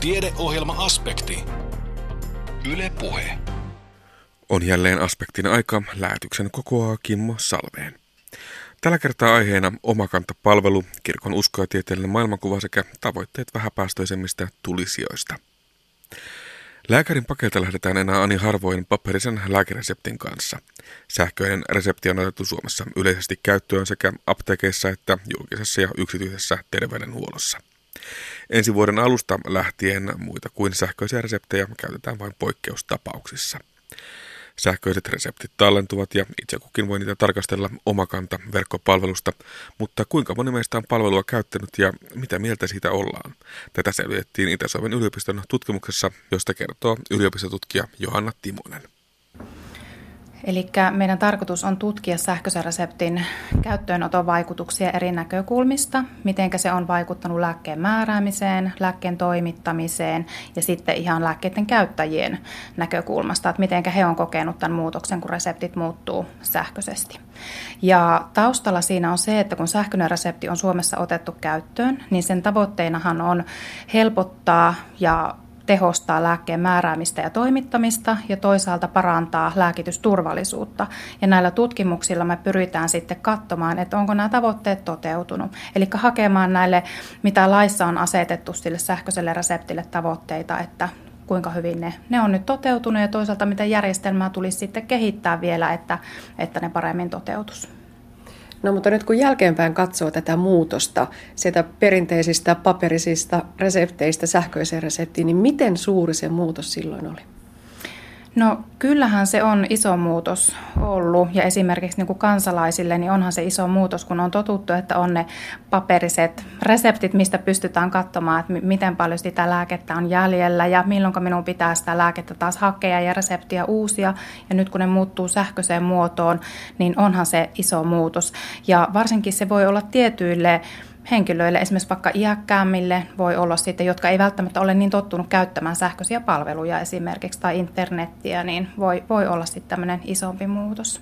Tiedeohjelma-aspekti. Yle Puhe. On jälleen aspektin aika. Lähetyksen kokoaa Kimmo Salveen. Tällä kertaa aiheena omakanta-palvelu, kirkon usko ja tieteellinen maailmankuva sekä tavoitteet vähäpäästöisemmistä tulisijoista. Lääkärin pakeilta lähdetään enää ani harvoin paperisen lääkereseptin kanssa. Sähköinen resepti on otettu Suomessa yleisesti käyttöön sekä apteekeissa että julkisessa ja yksityisessä terveydenhuollossa. Ensi vuoden alusta lähtien muita kuin sähköisiä reseptejä käytetään vain poikkeustapauksissa. Sähköiset reseptit tallentuvat ja itse kukin voi niitä tarkastella omakanta verkkopalvelusta, mutta kuinka moni meistä on palvelua käyttänyt ja mitä mieltä siitä ollaan? Tätä selvitettiin Itä-Suomen yliopiston tutkimuksessa, josta kertoo yliopistotutkija Johanna Timonen. Eli meidän tarkoitus on tutkia sähköisen reseptin käyttöönoton vaikutuksia eri näkökulmista, miten se on vaikuttanut lääkkeen määräämiseen, lääkkeen toimittamiseen ja sitten ihan lääkkeiden käyttäjien näkökulmasta, että miten he on kokenut tämän muutoksen, kun reseptit muuttuu sähköisesti. Ja taustalla siinä on se, että kun sähköinen resepti on Suomessa otettu käyttöön, niin sen tavoitteenahan on helpottaa ja tehostaa lääkkeen määräämistä ja toimittamista ja toisaalta parantaa lääkitysturvallisuutta. Ja näillä tutkimuksilla me pyritään sitten katsomaan, että onko nämä tavoitteet toteutunut. Eli hakemaan näille, mitä laissa on asetettu sille sähköiselle reseptille tavoitteita, että kuinka hyvin ne, ne on nyt toteutunut ja toisaalta miten järjestelmää tulisi sitten kehittää vielä, että, että ne paremmin toteutus. No mutta nyt kun jälkeenpäin katsoo tätä muutosta sieltä perinteisistä paperisista resepteistä sähköiseen reseptiin, niin miten suuri se muutos silloin oli? No kyllähän se on iso muutos ollut ja esimerkiksi niin kuin kansalaisille niin onhan se iso muutos, kun on totuttu, että on ne paperiset reseptit, mistä pystytään katsomaan, että miten paljon sitä lääkettä on jäljellä ja milloin minun pitää sitä lääkettä taas hakea ja reseptiä uusia. Ja nyt kun ne muuttuu sähköiseen muotoon, niin onhan se iso muutos. Ja varsinkin se voi olla tietyille henkilöille, esimerkiksi vaikka iäkkäämmille voi olla sitten, jotka ei välttämättä ole niin tottunut käyttämään sähköisiä palveluja esimerkiksi tai internettiä, niin voi, voi olla sitten tämmöinen isompi muutos.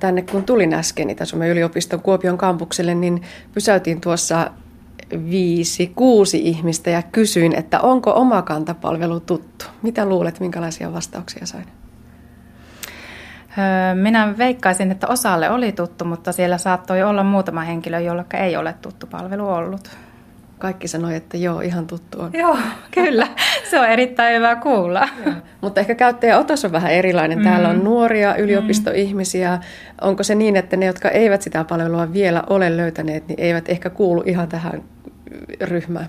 Tänne kun tulin äsken Itä-Suomen yliopiston Kuopion kampukselle, niin pysäytin tuossa viisi, kuusi ihmistä ja kysyin, että onko omakantapalvelu tuttu. Mitä luulet, minkälaisia vastauksia sain? Minä veikkaisin, että osalle oli tuttu, mutta siellä saattoi olla muutama henkilö, jolle ei ole tuttu palvelu ollut. Kaikki sanoi, että joo, ihan tuttu on. Joo, kyllä. Se on erittäin hyvä kuulla. Joo. Mutta ehkä käyttäjäotos on vähän erilainen. Täällä on mm. nuoria yliopistoihmisiä. Onko se niin, että ne, jotka eivät sitä palvelua vielä ole löytäneet, niin eivät ehkä kuulu ihan tähän ryhmään?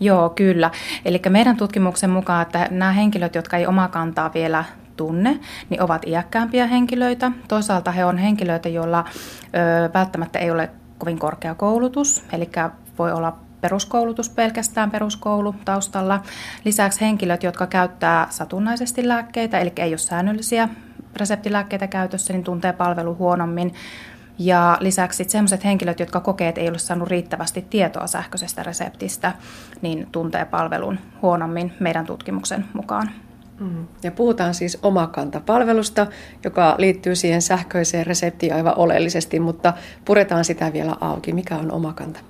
Joo, kyllä. Eli meidän tutkimuksen mukaan, että nämä henkilöt, jotka ei omaa kantaa vielä tunne, niin ovat iäkkäämpiä henkilöitä. Toisaalta he on henkilöitä, joilla ö, välttämättä ei ole kovin korkea koulutus, eli voi olla peruskoulutus pelkästään peruskoulu taustalla. Lisäksi henkilöt, jotka käyttää satunnaisesti lääkkeitä, eli ei ole säännöllisiä reseptilääkkeitä käytössä, niin tuntee palvelu huonommin. Ja lisäksi sellaiset henkilöt, jotka kokee, että ei ole saanut riittävästi tietoa sähköisestä reseptistä, niin tuntee palvelun huonommin meidän tutkimuksen mukaan. Mm. Ja puhutaan siis omakantapalvelusta, joka liittyy siihen sähköiseen reseptiin aivan oleellisesti, mutta puretaan sitä vielä auki. Mikä on omakanta?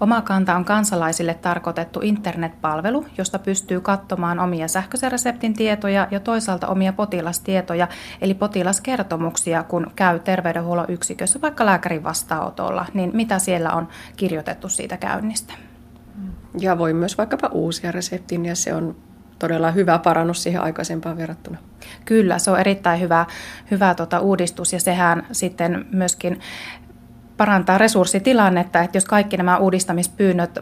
Omakanta on kansalaisille tarkoitettu internetpalvelu, josta pystyy katsomaan omia sähköisen reseptin tietoja ja toisaalta omia potilastietoja, eli potilaskertomuksia, kun käy terveydenhuollon yksikössä, vaikka lääkärin vastaanotolla, niin mitä siellä on kirjoitettu siitä käynnistä. Ja voi myös vaikkapa uusia reseptin ja se on todella hyvä parannus siihen aikaisempaan verrattuna. Kyllä, se on erittäin hyvä, hyvä tota uudistus ja sehän sitten myöskin parantaa resurssitilannetta, että jos kaikki nämä uudistamispyynnöt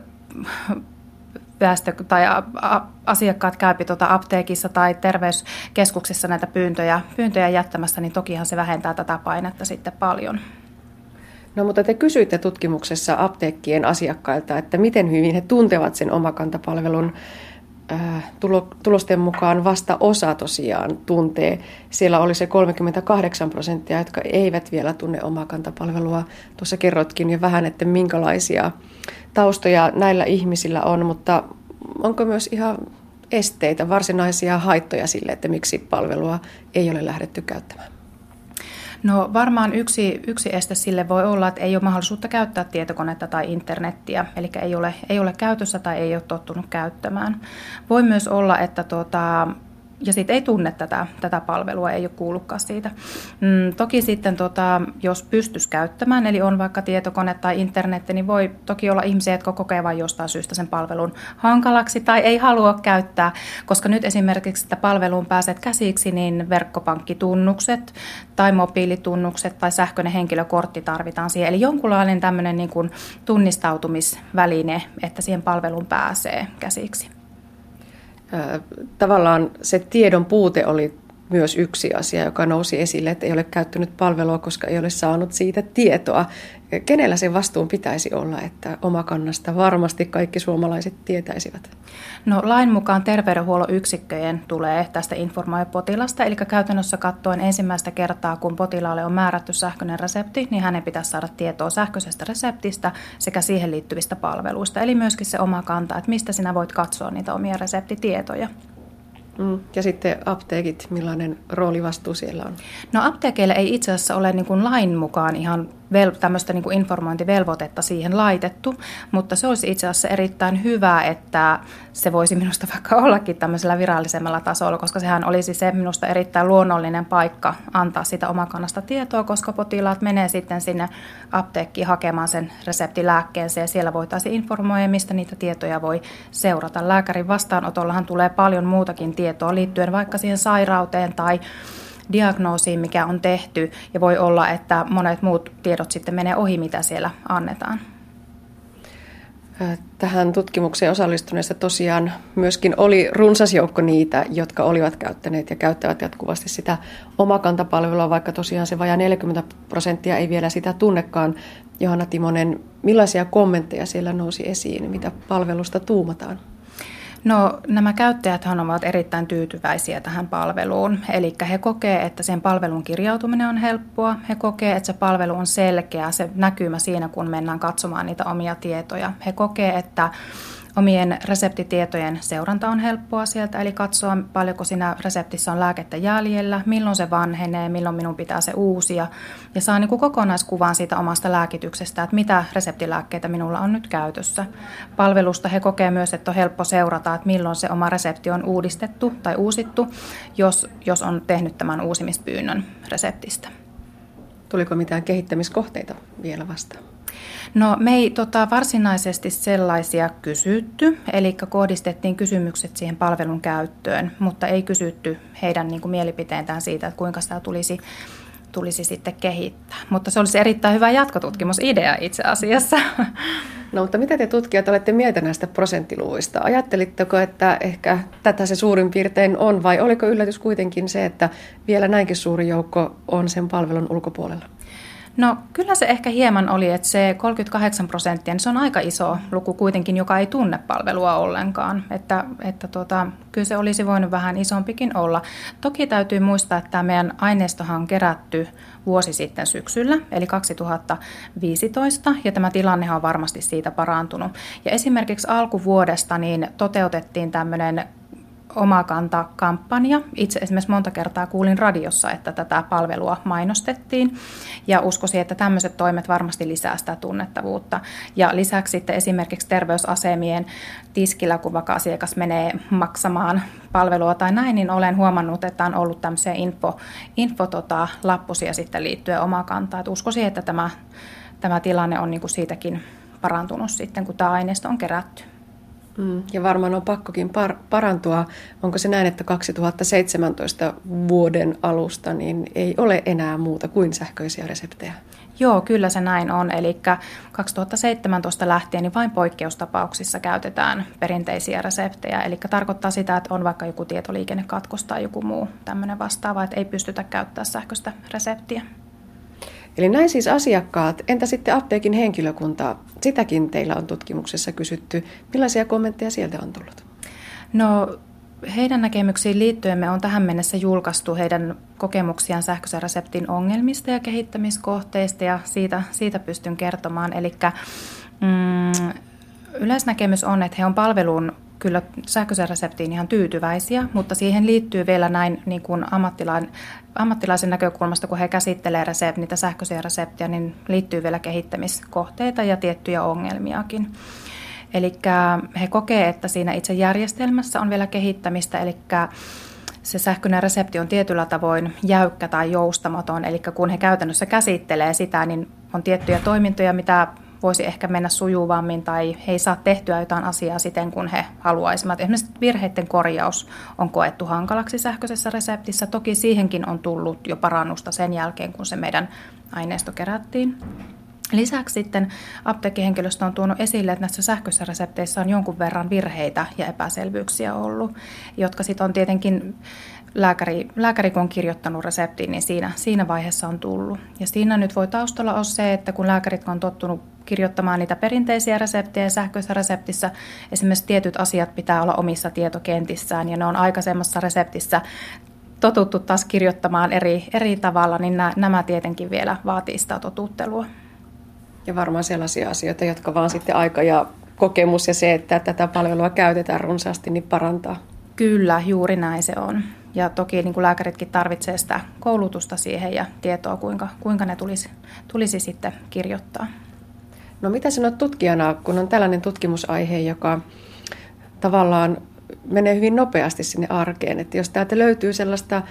väestö tai asiakkaat käypi tuota apteekissa tai terveyskeskuksessa näitä pyyntöjä, pyyntöjä jättämässä, niin tokihan se vähentää tätä painetta sitten paljon. No mutta te kysyitte tutkimuksessa apteekkien asiakkailta, että miten hyvin he tuntevat sen omakantapalvelun tulosten mukaan vasta osa tosiaan tuntee. Siellä oli se 38 prosenttia, jotka eivät vielä tunne omaa kantapalvelua. Tuossa kerrotkin jo vähän, että minkälaisia taustoja näillä ihmisillä on, mutta onko myös ihan esteitä, varsinaisia haittoja sille, että miksi palvelua ei ole lähdetty käyttämään? No varmaan yksi, yksi este sille voi olla, että ei ole mahdollisuutta käyttää tietokonetta tai internettiä, eli ei ole, ei ole käytössä tai ei ole tottunut käyttämään. Voi myös olla, että tuota, ja sitten ei tunne tätä, tätä palvelua, ei ole kuullutkaan siitä. Mm, toki sitten, tota, jos pystyisi käyttämään, eli on vaikka tietokone tai internet, niin voi toki olla ihmisiä, jotka kokevat jostain syystä sen palvelun hankalaksi tai ei halua käyttää, koska nyt esimerkiksi, että palveluun pääset käsiksi, niin verkkopankkitunnukset tai mobiilitunnukset tai sähköinen henkilökortti tarvitaan siihen. Eli jonkunlainen tämmöinen niin kuin tunnistautumisväline, että siihen palveluun pääsee käsiksi tavallaan se tiedon puute oli myös yksi asia, joka nousi esille, että ei ole käyttänyt palvelua, koska ei ole saanut siitä tietoa. Kenellä se vastuun pitäisi olla, että omakannasta varmasti kaikki suomalaiset tietäisivät? No lain mukaan terveydenhuollon yksikköjen tulee tästä informoida potilasta, eli käytännössä katsoen ensimmäistä kertaa, kun potilaalle on määrätty sähköinen resepti, niin hänen pitäisi saada tietoa sähköisestä reseptistä sekä siihen liittyvistä palveluista, eli myöskin se oma kanta, että mistä sinä voit katsoa niitä omia reseptitietoja. Mm. Ja sitten apteekit, millainen rooli vastuu siellä on? No apteekeille ei itse asiassa ole niin kuin lain mukaan ihan vel, tämmöistä niin kuin informointivelvoitetta siihen laitettu, mutta se olisi itse asiassa erittäin hyvä, että se voisi minusta vaikka ollakin tämmöisellä virallisemmalla tasolla, koska sehän olisi se minusta erittäin luonnollinen paikka antaa sitä omakannasta tietoa, koska potilaat menee sitten sinne apteekkiin hakemaan sen reseptilääkkeensä ja siellä voitaisiin informoida, mistä niitä tietoja voi seurata. Lääkärin vastaanotollahan tulee paljon muutakin tietoa liittyen vaikka siihen sairauteen tai diagnoosiin, mikä on tehty, ja voi olla, että monet muut tiedot sitten menee ohi, mitä siellä annetaan. Tähän tutkimukseen osallistuneissa tosiaan myöskin oli runsas joukko niitä, jotka olivat käyttäneet ja käyttävät jatkuvasti sitä omakantapalvelua, vaikka tosiaan se vajaa 40 prosenttia ei vielä sitä tunnekaan. Johanna Timonen, millaisia kommentteja siellä nousi esiin, mitä palvelusta tuumataan? No nämä käyttäjät ovat erittäin tyytyväisiä tähän palveluun. Eli he kokee, että sen palvelun kirjautuminen on helppoa. He kokee, että se palvelu on selkeä, se näkymä siinä, kun mennään katsomaan niitä omia tietoja. He kokee, että Omien reseptitietojen seuranta on helppoa sieltä, eli katsoa paljonko siinä reseptissä on lääkettä jäljellä, milloin se vanhenee, milloin minun pitää se uusia. Ja saa niin kuin kokonaiskuvan siitä omasta lääkityksestä, että mitä reseptilääkkeitä minulla on nyt käytössä. Palvelusta he kokee myös, että on helppo seurata, että milloin se oma resepti on uudistettu tai uusittu, jos, jos on tehnyt tämän uusimispyynnön reseptistä. Tuliko mitään kehittämiskohteita vielä vastaan? No me ei tota, varsinaisesti sellaisia kysytty, eli kohdistettiin kysymykset siihen palvelun käyttöön, mutta ei kysytty heidän niin kuin, mielipiteentään siitä, että kuinka sitä tulisi tulisi sitten kehittää. Mutta se olisi erittäin hyvä jatkotutkimusidea itse asiassa. No mutta mitä te tutkijat olette mieltä näistä prosenttiluvuista? Ajattelitteko, että ehkä tätä se suurin piirtein on vai oliko yllätys kuitenkin se, että vielä näinkin suuri joukko on sen palvelun ulkopuolella? No kyllä se ehkä hieman oli, että se 38 prosenttia, niin se on aika iso luku kuitenkin, joka ei tunne palvelua ollenkaan. Että, että tuota, kyllä se olisi voinut vähän isompikin olla. Toki täytyy muistaa, että tämä meidän aineistohan on kerätty vuosi sitten syksyllä, eli 2015, ja tämä tilanne on varmasti siitä parantunut. Ja esimerkiksi alkuvuodesta niin toteutettiin tämmöinen Omakanta-kampanja. Itse esimerkiksi monta kertaa kuulin radiossa, että tätä palvelua mainostettiin ja uskoisin, että tämmöiset toimet varmasti lisää sitä tunnettavuutta. Ja lisäksi sitten esimerkiksi terveysasemien tiskillä, kun vaikka asiakas menee maksamaan palvelua tai näin, niin olen huomannut, että on ollut tämmöisiä info, info tota, lappusia sitten liittyen Omakantaan. Että uskoisin, että tämä, tämä tilanne on niin kuin siitäkin parantunut sitten, kun tämä aineisto on kerätty. Mm, ja varmaan on pakkokin par- parantua. Onko se näin, että 2017 vuoden alusta niin ei ole enää muuta kuin sähköisiä reseptejä? Joo, kyllä se näin on. Eli 2017 lähtien niin vain poikkeustapauksissa käytetään perinteisiä reseptejä. Eli tarkoittaa sitä, että on vaikka joku tietoliikennekatkos tai joku muu tämmöinen vastaava, että ei pystytä käyttämään sähköistä reseptiä. Eli näin siis asiakkaat. Entä sitten apteekin henkilökunta? Sitäkin teillä on tutkimuksessa kysytty. Millaisia kommentteja sieltä on tullut? No heidän näkemyksiin liittyen me on tähän mennessä julkaistu heidän kokemuksiaan sähköisen reseptin ongelmista ja kehittämiskohteista ja siitä, siitä pystyn kertomaan. Eli mm, yleisnäkemys on, että he on palvelun kyllä sähköisen reseptiin ihan tyytyväisiä, mutta siihen liittyy vielä näin niin kuin ammattilainen, ammattilaisen näkökulmasta, kun he käsittelee resept, niitä sähköisiä reseptiä, niin liittyy vielä kehittämiskohteita ja tiettyjä ongelmiakin. Eli he kokee, että siinä itse järjestelmässä on vielä kehittämistä, eli se sähköinen resepti on tietyllä tavoin jäykkä tai joustamaton, eli kun he käytännössä käsittelee sitä, niin on tiettyjä toimintoja, mitä voisi ehkä mennä sujuvammin tai he ei saa tehtyä jotain asiaa siten, kun he haluaisivat. Esimerkiksi virheiden korjaus on koettu hankalaksi sähköisessä reseptissä. Toki siihenkin on tullut jo parannusta sen jälkeen, kun se meidän aineisto kerättiin. Lisäksi sitten apteekkihenkilöstö on tuonut esille, että näissä sähköisissä resepteissä on jonkun verran virheitä ja epäselvyyksiä ollut, jotka sitten on tietenkin lääkäri, lääkäri kun on kirjoittanut reseptiin, niin siinä, siinä vaiheessa on tullut. Ja siinä nyt voi taustalla olla se, että kun lääkärit on tottunut kirjoittamaan niitä perinteisiä reseptejä sähköisessä reseptissä, esimerkiksi tietyt asiat pitää olla omissa tietokentissään ja ne on aikaisemmassa reseptissä totuttu taas kirjoittamaan eri, eri tavalla, niin nämä tietenkin vielä vaatii sitä totuttelua. Ja varmaan sellaisia asioita, jotka vaan sitten aika ja kokemus ja se, että tätä palvelua käytetään runsaasti, niin parantaa. Kyllä, juuri näin se on. Ja toki niin kuin lääkäritkin tarvitsee sitä koulutusta siihen ja tietoa, kuinka, kuinka ne tulisi, tulisi sitten kirjoittaa. No mitä sanot tutkijana, kun on tällainen tutkimusaihe, joka tavallaan menee hyvin nopeasti sinne arkeen, että jos täältä löytyy sellaista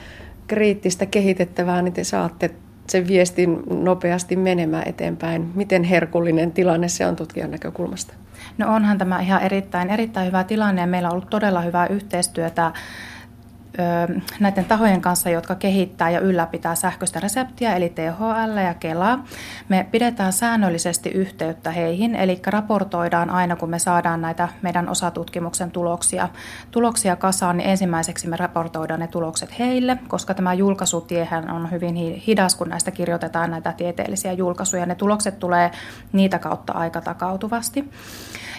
kriittistä kehitettävää, niin te saatte sen viestin nopeasti menemään eteenpäin. Miten herkullinen tilanne se on tutkijan näkökulmasta? No onhan tämä ihan erittäin, erittäin hyvä tilanne ja meillä on ollut todella hyvää yhteistyötä näiden tahojen kanssa, jotka kehittää ja ylläpitää sähköistä reseptiä, eli THL ja Kela. Me pidetään säännöllisesti yhteyttä heihin, eli raportoidaan aina, kun me saadaan näitä meidän osatutkimuksen tuloksia, tuloksia kasaan, niin ensimmäiseksi me raportoidaan ne tulokset heille, koska tämä julkaisutiehän on hyvin hidas, kun näistä kirjoitetaan näitä tieteellisiä julkaisuja. Ne tulokset tulee niitä kautta aika takautuvasti.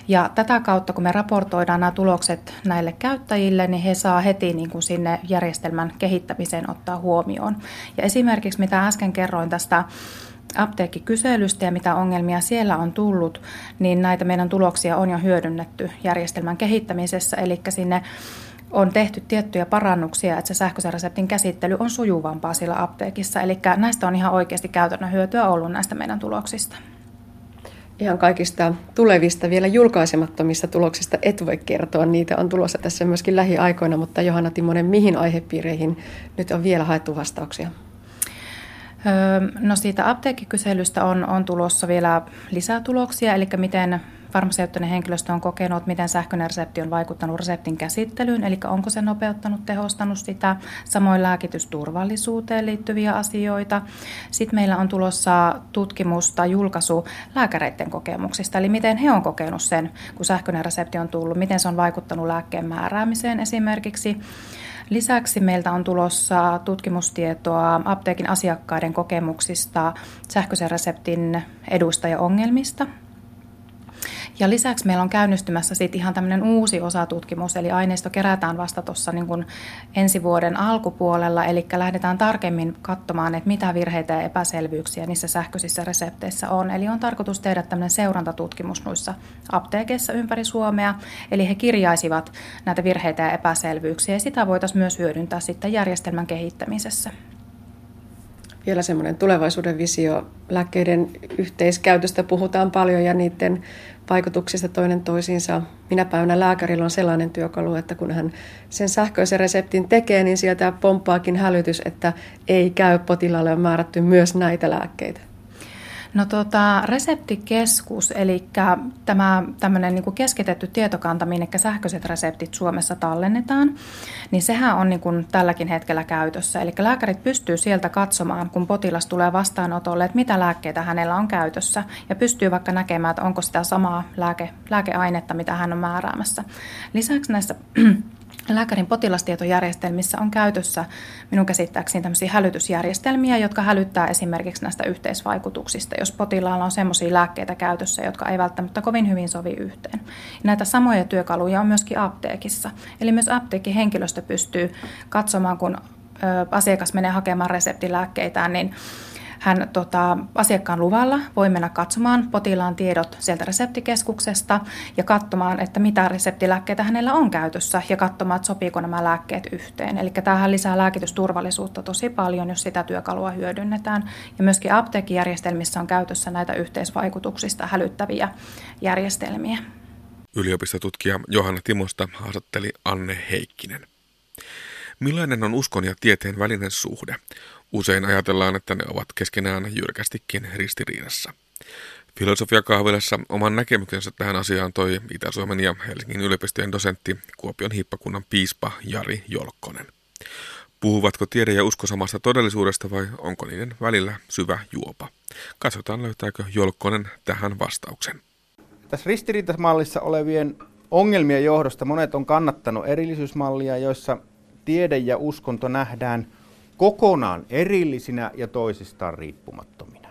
Ja tätä kautta, kun me raportoidaan nämä tulokset näille käyttäjille, niin he saa heti niin kuin sinne järjestelmän kehittämiseen ottaa huomioon. Ja esimerkiksi mitä äsken kerroin tästä apteekkikyselystä ja mitä ongelmia siellä on tullut, niin näitä meidän tuloksia on jo hyödynnetty järjestelmän kehittämisessä, eli sinne on tehty tiettyjä parannuksia, että se sähköisen reseptin käsittely on sujuvampaa sillä apteekissa. Eli näistä on ihan oikeasti käytännön hyötyä ollut näistä meidän tuloksista. Ihan kaikista tulevista vielä julkaisemattomista tuloksista et voi kertoa. Niitä on tulossa tässä myöskin lähiaikoina, mutta Johanna Timonen, mihin aihepiireihin nyt on vielä haettu vastauksia? No siitä apteekkikyselystä on, on tulossa vielä lisää tuloksia, eli miten farmaseuttinen henkilöstö on kokenut, miten sähköinen resepti on vaikuttanut reseptin käsittelyyn, eli onko se nopeuttanut, tehostanut sitä, samoin lääkitysturvallisuuteen liittyviä asioita. Sitten meillä on tulossa tutkimus tai julkaisu lääkäreiden kokemuksista, eli miten he on kokenut sen, kun sähköinen resepti on tullut, miten se on vaikuttanut lääkkeen määräämiseen esimerkiksi. Lisäksi meiltä on tulossa tutkimustietoa apteekin asiakkaiden kokemuksista sähköisen reseptin eduista ja ongelmista. Ja lisäksi meillä on käynnistymässä sit ihan tämmöinen uusi osatutkimus, eli aineisto kerätään vasta tuossa niin ensi vuoden alkupuolella, eli lähdetään tarkemmin katsomaan, että mitä virheitä ja epäselvyyksiä niissä sähköisissä resepteissä on. Eli on tarkoitus tehdä tämmöinen seurantatutkimus noissa apteekeissa ympäri Suomea, eli he kirjaisivat näitä virheitä ja epäselvyyksiä, ja sitä voitaisiin myös hyödyntää sitten järjestelmän kehittämisessä vielä semmoinen tulevaisuuden visio. Lääkkeiden yhteiskäytöstä puhutaan paljon ja niiden vaikutuksista toinen toisiinsa. Minä päivänä lääkärillä on sellainen työkalu, että kun hän sen sähköisen reseptin tekee, niin sieltä pomppaakin hälytys, että ei käy potilaalle on määrätty myös näitä lääkkeitä. No tota, reseptikeskus, eli tämä tämmöinen niin keskitetty tietokanta, minne sähköiset reseptit Suomessa tallennetaan, niin sehän on niin kuin tälläkin hetkellä käytössä. Eli lääkärit pystyy sieltä katsomaan, kun potilas tulee vastaanotolle, että mitä lääkkeitä hänellä on käytössä, ja pystyy vaikka näkemään, että onko sitä samaa lääke, lääkeainetta, mitä hän on määräämässä. Lisäksi näissä Lääkärin potilastietojärjestelmissä on käytössä minun käsittääkseni tämmöisiä hälytysjärjestelmiä, jotka hälyttää esimerkiksi näistä yhteisvaikutuksista, jos potilaalla on semmoisia lääkkeitä käytössä, jotka ei välttämättä kovin hyvin sovi yhteen. Ja näitä samoja työkaluja on myöskin apteekissa. Eli myös apteekkihenkilöstö pystyy katsomaan, kun asiakas menee hakemaan reseptilääkkeitään, niin Hän tota, asiakkaan luvalla voi mennä katsomaan potilaan tiedot sieltä reseptikeskuksesta ja katsomaan, että mitä reseptilääkkeitä hänellä on käytössä ja katsomaan, että sopiiko nämä lääkkeet yhteen. Eli tämähän lisää lääkitysturvallisuutta tosi paljon, jos sitä työkalua hyödynnetään. Ja myöskin apteekkijärjestelmissä on käytössä näitä yhteisvaikutuksista hälyttäviä järjestelmiä. Yliopistotutkija Johanna Timosta haastatteli Anne Heikkinen. Millainen on uskon ja tieteen välinen suhde? Usein ajatellaan, että ne ovat keskenään jyrkästikin ristiriidassa. Filosofiakahvilassa oman näkemyksensä tähän asiaan toi Itä-Suomen ja Helsingin yliopistojen dosentti Kuopion hippakunnan piispa Jari Jolkkonen. Puhuvatko tiede ja usko samasta todellisuudesta vai onko niiden välillä syvä juopa? Katsotaan löytääkö Jolkkonen tähän vastauksen. Tässä ristiriitasmallissa olevien ongelmien johdosta monet on kannattanut erillisyysmallia, joissa tiede ja uskonto nähdään kokonaan erillisinä ja toisistaan riippumattomina.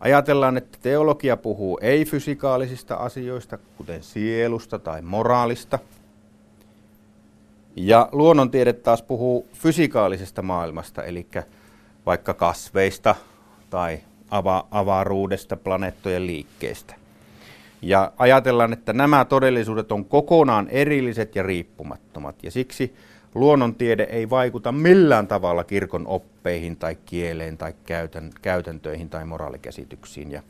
Ajatellaan, että teologia puhuu ei-fysikaalisista asioista, kuten sielusta tai moraalista, ja luonnontiede taas puhuu fysikaalisesta maailmasta, eli vaikka kasveista tai ava- avaruudesta, planeettojen liikkeestä. Ja ajatellaan, että nämä todellisuudet on kokonaan erilliset ja riippumattomat, ja siksi luonnontiede ei vaikuta millään tavalla kirkon oppeihin tai kieleen tai käytän, käytäntöihin tai moraalikäsityksiin. Ja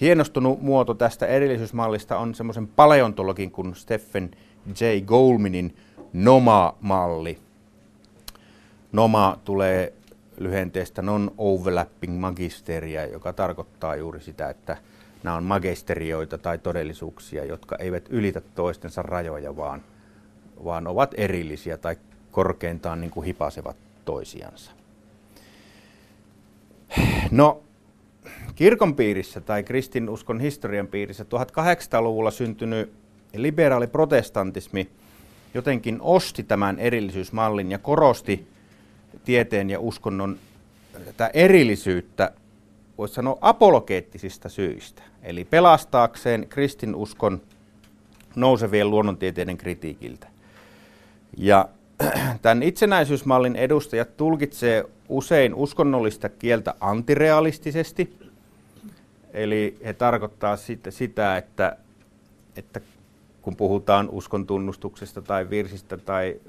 hienostunut muoto tästä erillisyysmallista on semmoisen paleontologin kuin Stephen J. Goldmanin NOMA-malli. NOMA tulee lyhenteestä non-overlapping magisteria, joka tarkoittaa juuri sitä, että nämä on magisterioita tai todellisuuksia, jotka eivät ylitä toistensa rajoja, vaan, vaan ovat erillisiä tai korkeintaan niin kuin hipasevat toisiansa. No, kirkon piirissä tai kristinuskon historian piirissä 1800-luvulla syntynyt liberaali protestantismi jotenkin osti tämän erillisyysmallin ja korosti tieteen ja uskonnon tätä erillisyyttä, voisi sanoa apologeettisista syistä. Eli pelastaakseen kristinuskon nousevien luonnontieteiden kritiikiltä. Ja tämän itsenäisyysmallin edustajat tulkitsee usein uskonnollista kieltä antirealistisesti. Eli he tarkoittaa sitä, että, että kun puhutaan uskon tunnustuksesta tai virsistä tai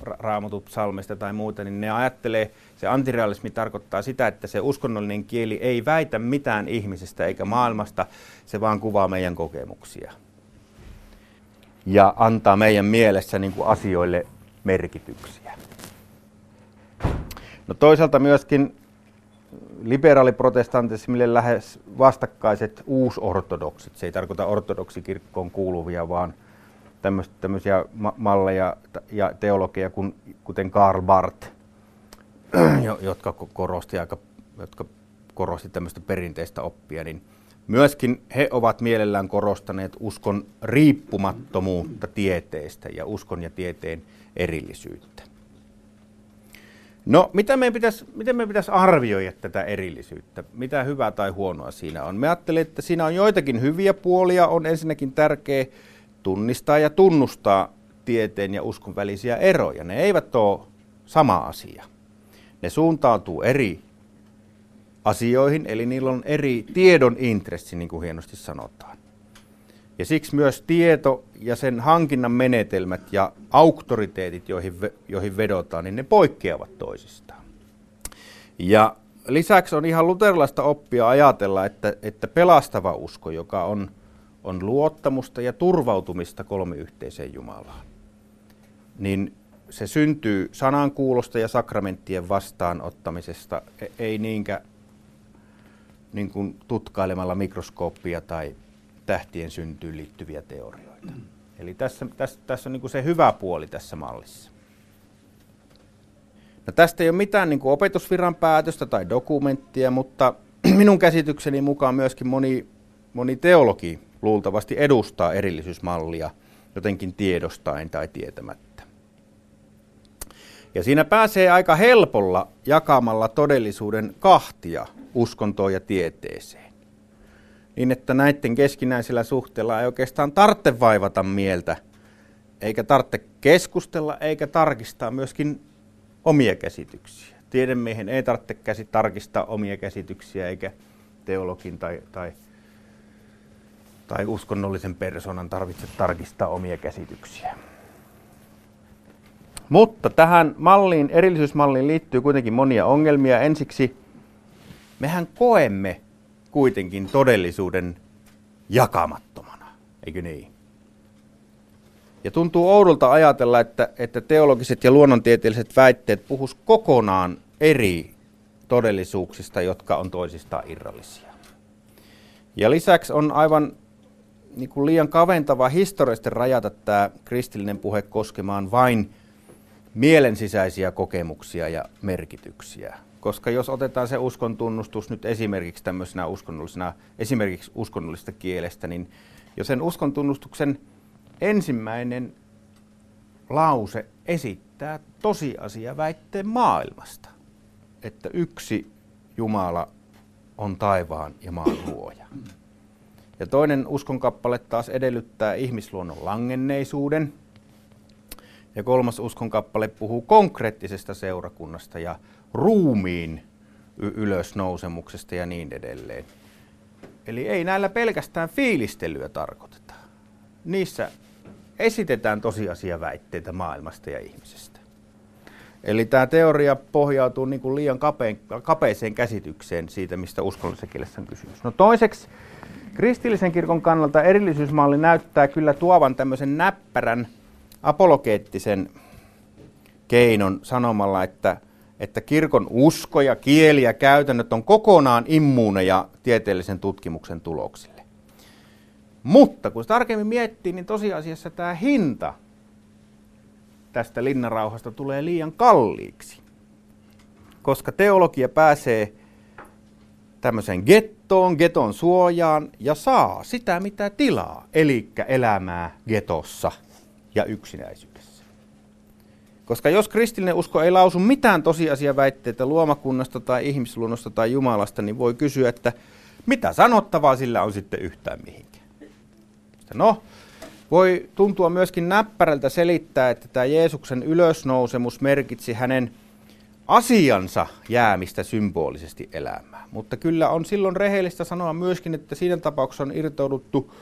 raamatut psalmista tai muuta, niin ne ajattelee, se antirealismi tarkoittaa sitä, että se uskonnollinen kieli ei väitä mitään ihmisestä eikä maailmasta, se vaan kuvaa meidän kokemuksia. Ja antaa meidän mielessä niin kuin asioille merkityksiä. No toisaalta myöskin liberaaliprotestantismille lähes vastakkaiset uusortodoksit. Se ei tarkoita ortodoksikirkkoon kuuluvia, vaan tämmöisiä malleja ja teologia, kuten Karl Barth, jotka korosti, aika, jotka korosti tämmöistä perinteistä oppia, niin myöskin he ovat mielellään korostaneet uskon riippumattomuutta tieteestä ja uskon ja tieteen erillisyyttä. No, mitä meidän pitäisi, miten meidän pitäisi arvioida tätä erillisyyttä? Mitä hyvää tai huonoa siinä on? Me ajattelen, että siinä on joitakin hyviä puolia. On ensinnäkin tärkeää tunnistaa ja tunnustaa tieteen ja uskon välisiä eroja. Ne eivät ole sama asia. Ne suuntautuu eri asioihin, eli niillä on eri tiedon intressi, niin kuin hienosti sanotaan. Ja siksi myös tieto ja sen hankinnan menetelmät ja auktoriteetit, joihin, joihin vedotaan, niin ne poikkeavat toisistaan. Ja lisäksi on ihan luterilaista oppia ajatella, että, että pelastava usko, joka on, on luottamusta ja turvautumista kolmiyhteiseen Jumalaan, niin se syntyy sanankuulosta ja sakramenttien vastaanottamisesta, e- ei niinkään niin kuin tutkailemalla mikroskooppia tai tähtien syntyyn liittyviä teorioita. Mm. Eli tässä, tässä, tässä on niin kuin se hyvä puoli tässä mallissa. No tästä ei ole mitään niin kuin opetusviran päätöstä tai dokumenttia, mutta minun käsitykseni mukaan myöskin moni, moni teologi luultavasti edustaa erillisyysmallia jotenkin tiedostaen tai tietämättä. Ja siinä pääsee aika helpolla jakamalla todellisuuden kahtia uskontoon ja tieteeseen niin että näiden keskinäisellä suhteella ei oikeastaan tarvitse vaivata mieltä, eikä tarvitse keskustella, eikä tarkistaa myöskin omia käsityksiä. tiedemiehen ei tarvitse käsi tarkistaa omia käsityksiä eikä teologin tai, tai, tai uskonnollisen persoonan tarvitse tarkistaa omia käsityksiä. Mutta tähän malliin, erillisyysmalliin liittyy kuitenkin monia ongelmia. Ensiksi mehän koemme kuitenkin todellisuuden jakamattomana, eikö niin? Ja tuntuu oudolta ajatella, että, että teologiset ja luonnontieteelliset väitteet puhus kokonaan eri todellisuuksista, jotka on toisistaan irrallisia. Ja lisäksi on aivan niin kuin liian kaventava historiallisesti rajata tämä kristillinen puhe koskemaan vain mielensisäisiä kokemuksia ja merkityksiä. Koska jos otetaan se uskon tunnustus nyt esimerkiksi tämmöisenä uskonnollisena, esimerkiksi uskonnollista kielestä, niin jo sen uskon tunnustuksen ensimmäinen lause esittää tosiasia väitteen maailmasta, että yksi Jumala on taivaan ja maan luoja. Ja toinen uskonkappale taas edellyttää ihmisluonnon langenneisuuden. Ja kolmas uskonkappale puhuu konkreettisesta seurakunnasta ja ruumiin ylösnousemuksesta ja niin edelleen. Eli ei näillä pelkästään fiilistelyä tarkoiteta. Niissä esitetään tosiasiaväitteitä maailmasta ja ihmisestä. Eli tämä teoria pohjautuu niin kuin liian kapeen, kapeeseen käsitykseen siitä, mistä uskonnollisessa kielessä on kysymys. No toiseksi, kristillisen kirkon kannalta erillisyysmalli näyttää kyllä tuovan tämmöisen näppärän apologeettisen keinon sanomalla, että, että kirkon usko ja kieli ja käytännöt on kokonaan immuuneja tieteellisen tutkimuksen tuloksille. Mutta kun tarkemmin miettii, niin tosiasiassa tämä hinta tästä linnarauhasta tulee liian kalliiksi. Koska teologia pääsee tämmöiseen gettoon, geton suojaan ja saa sitä mitä tilaa, eli elämää getossa ja yksinäisyydessä. Koska jos kristillinen usko ei lausu mitään tosiasiaväitteitä luomakunnasta tai ihmisluonnosta tai Jumalasta, niin voi kysyä, että mitä sanottavaa sillä on sitten yhtään mihin. No, voi tuntua myöskin näppärältä selittää, että tämä Jeesuksen ylösnousemus merkitsi hänen asiansa jäämistä symbolisesti elämään. Mutta kyllä on silloin rehellistä sanoa myöskin, että siinä tapauksessa on irtouduttu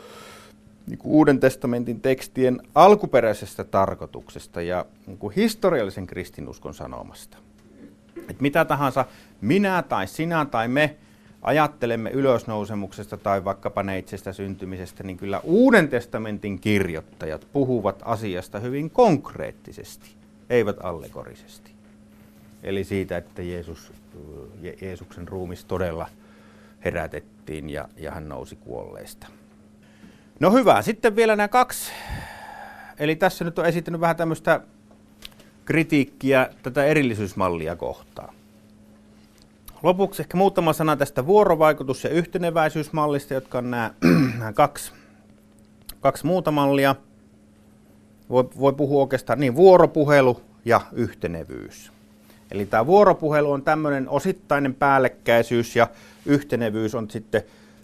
niin kuin Uuden testamentin tekstien alkuperäisestä tarkoituksesta ja niin kuin historiallisen kristinuskon sanomasta. Et mitä tahansa minä tai sinä tai me ajattelemme ylösnousemuksesta tai vaikkapa neitsestä syntymisestä, niin kyllä Uuden testamentin kirjoittajat puhuvat asiasta hyvin konkreettisesti, eivät allegorisesti. Eli siitä, että Jeesus, Jeesuksen ruumis todella herätettiin ja, ja hän nousi kuolleista. No hyvä, sitten vielä nämä kaksi. Eli tässä nyt on esittänyt vähän tämmöistä kritiikkiä tätä erillisyysmallia kohtaan. Lopuksi ehkä muutama sana tästä vuorovaikutus- ja yhteneväisyysmallista, jotka on nämä, nämä kaksi, kaksi muuta mallia. Voi, voi puhua oikeastaan niin vuoropuhelu ja yhtenevyys. Eli tämä vuoropuhelu on tämmöinen osittainen päällekkäisyys ja yhtenevyys on sitten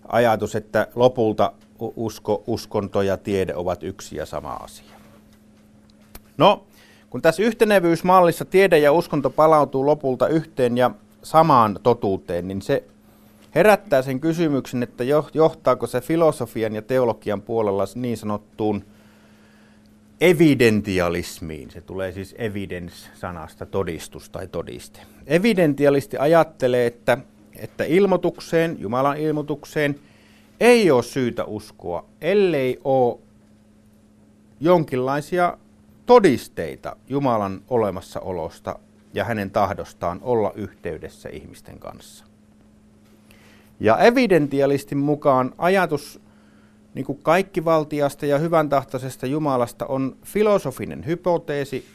ajatus, että lopulta usko, uskonto ja tiede ovat yksi ja sama asia. No, kun tässä yhtenevyysmallissa tiede ja uskonto palautuu lopulta yhteen ja samaan totuuteen, niin se herättää sen kysymyksen, että johtaako se filosofian ja teologian puolella niin sanottuun evidentialismiin. Se tulee siis evidence-sanasta todistus tai todiste. Evidentialisti ajattelee, että, että ilmoitukseen, Jumalan ilmoitukseen, ei ole syytä uskoa, ellei ole jonkinlaisia todisteita Jumalan olemassaolosta ja hänen tahdostaan olla yhteydessä ihmisten kanssa. Ja evidentialistin mukaan ajatus niin kuin kaikkivaltiasta ja hyvän tahtoisesta Jumalasta on filosofinen hypoteesi,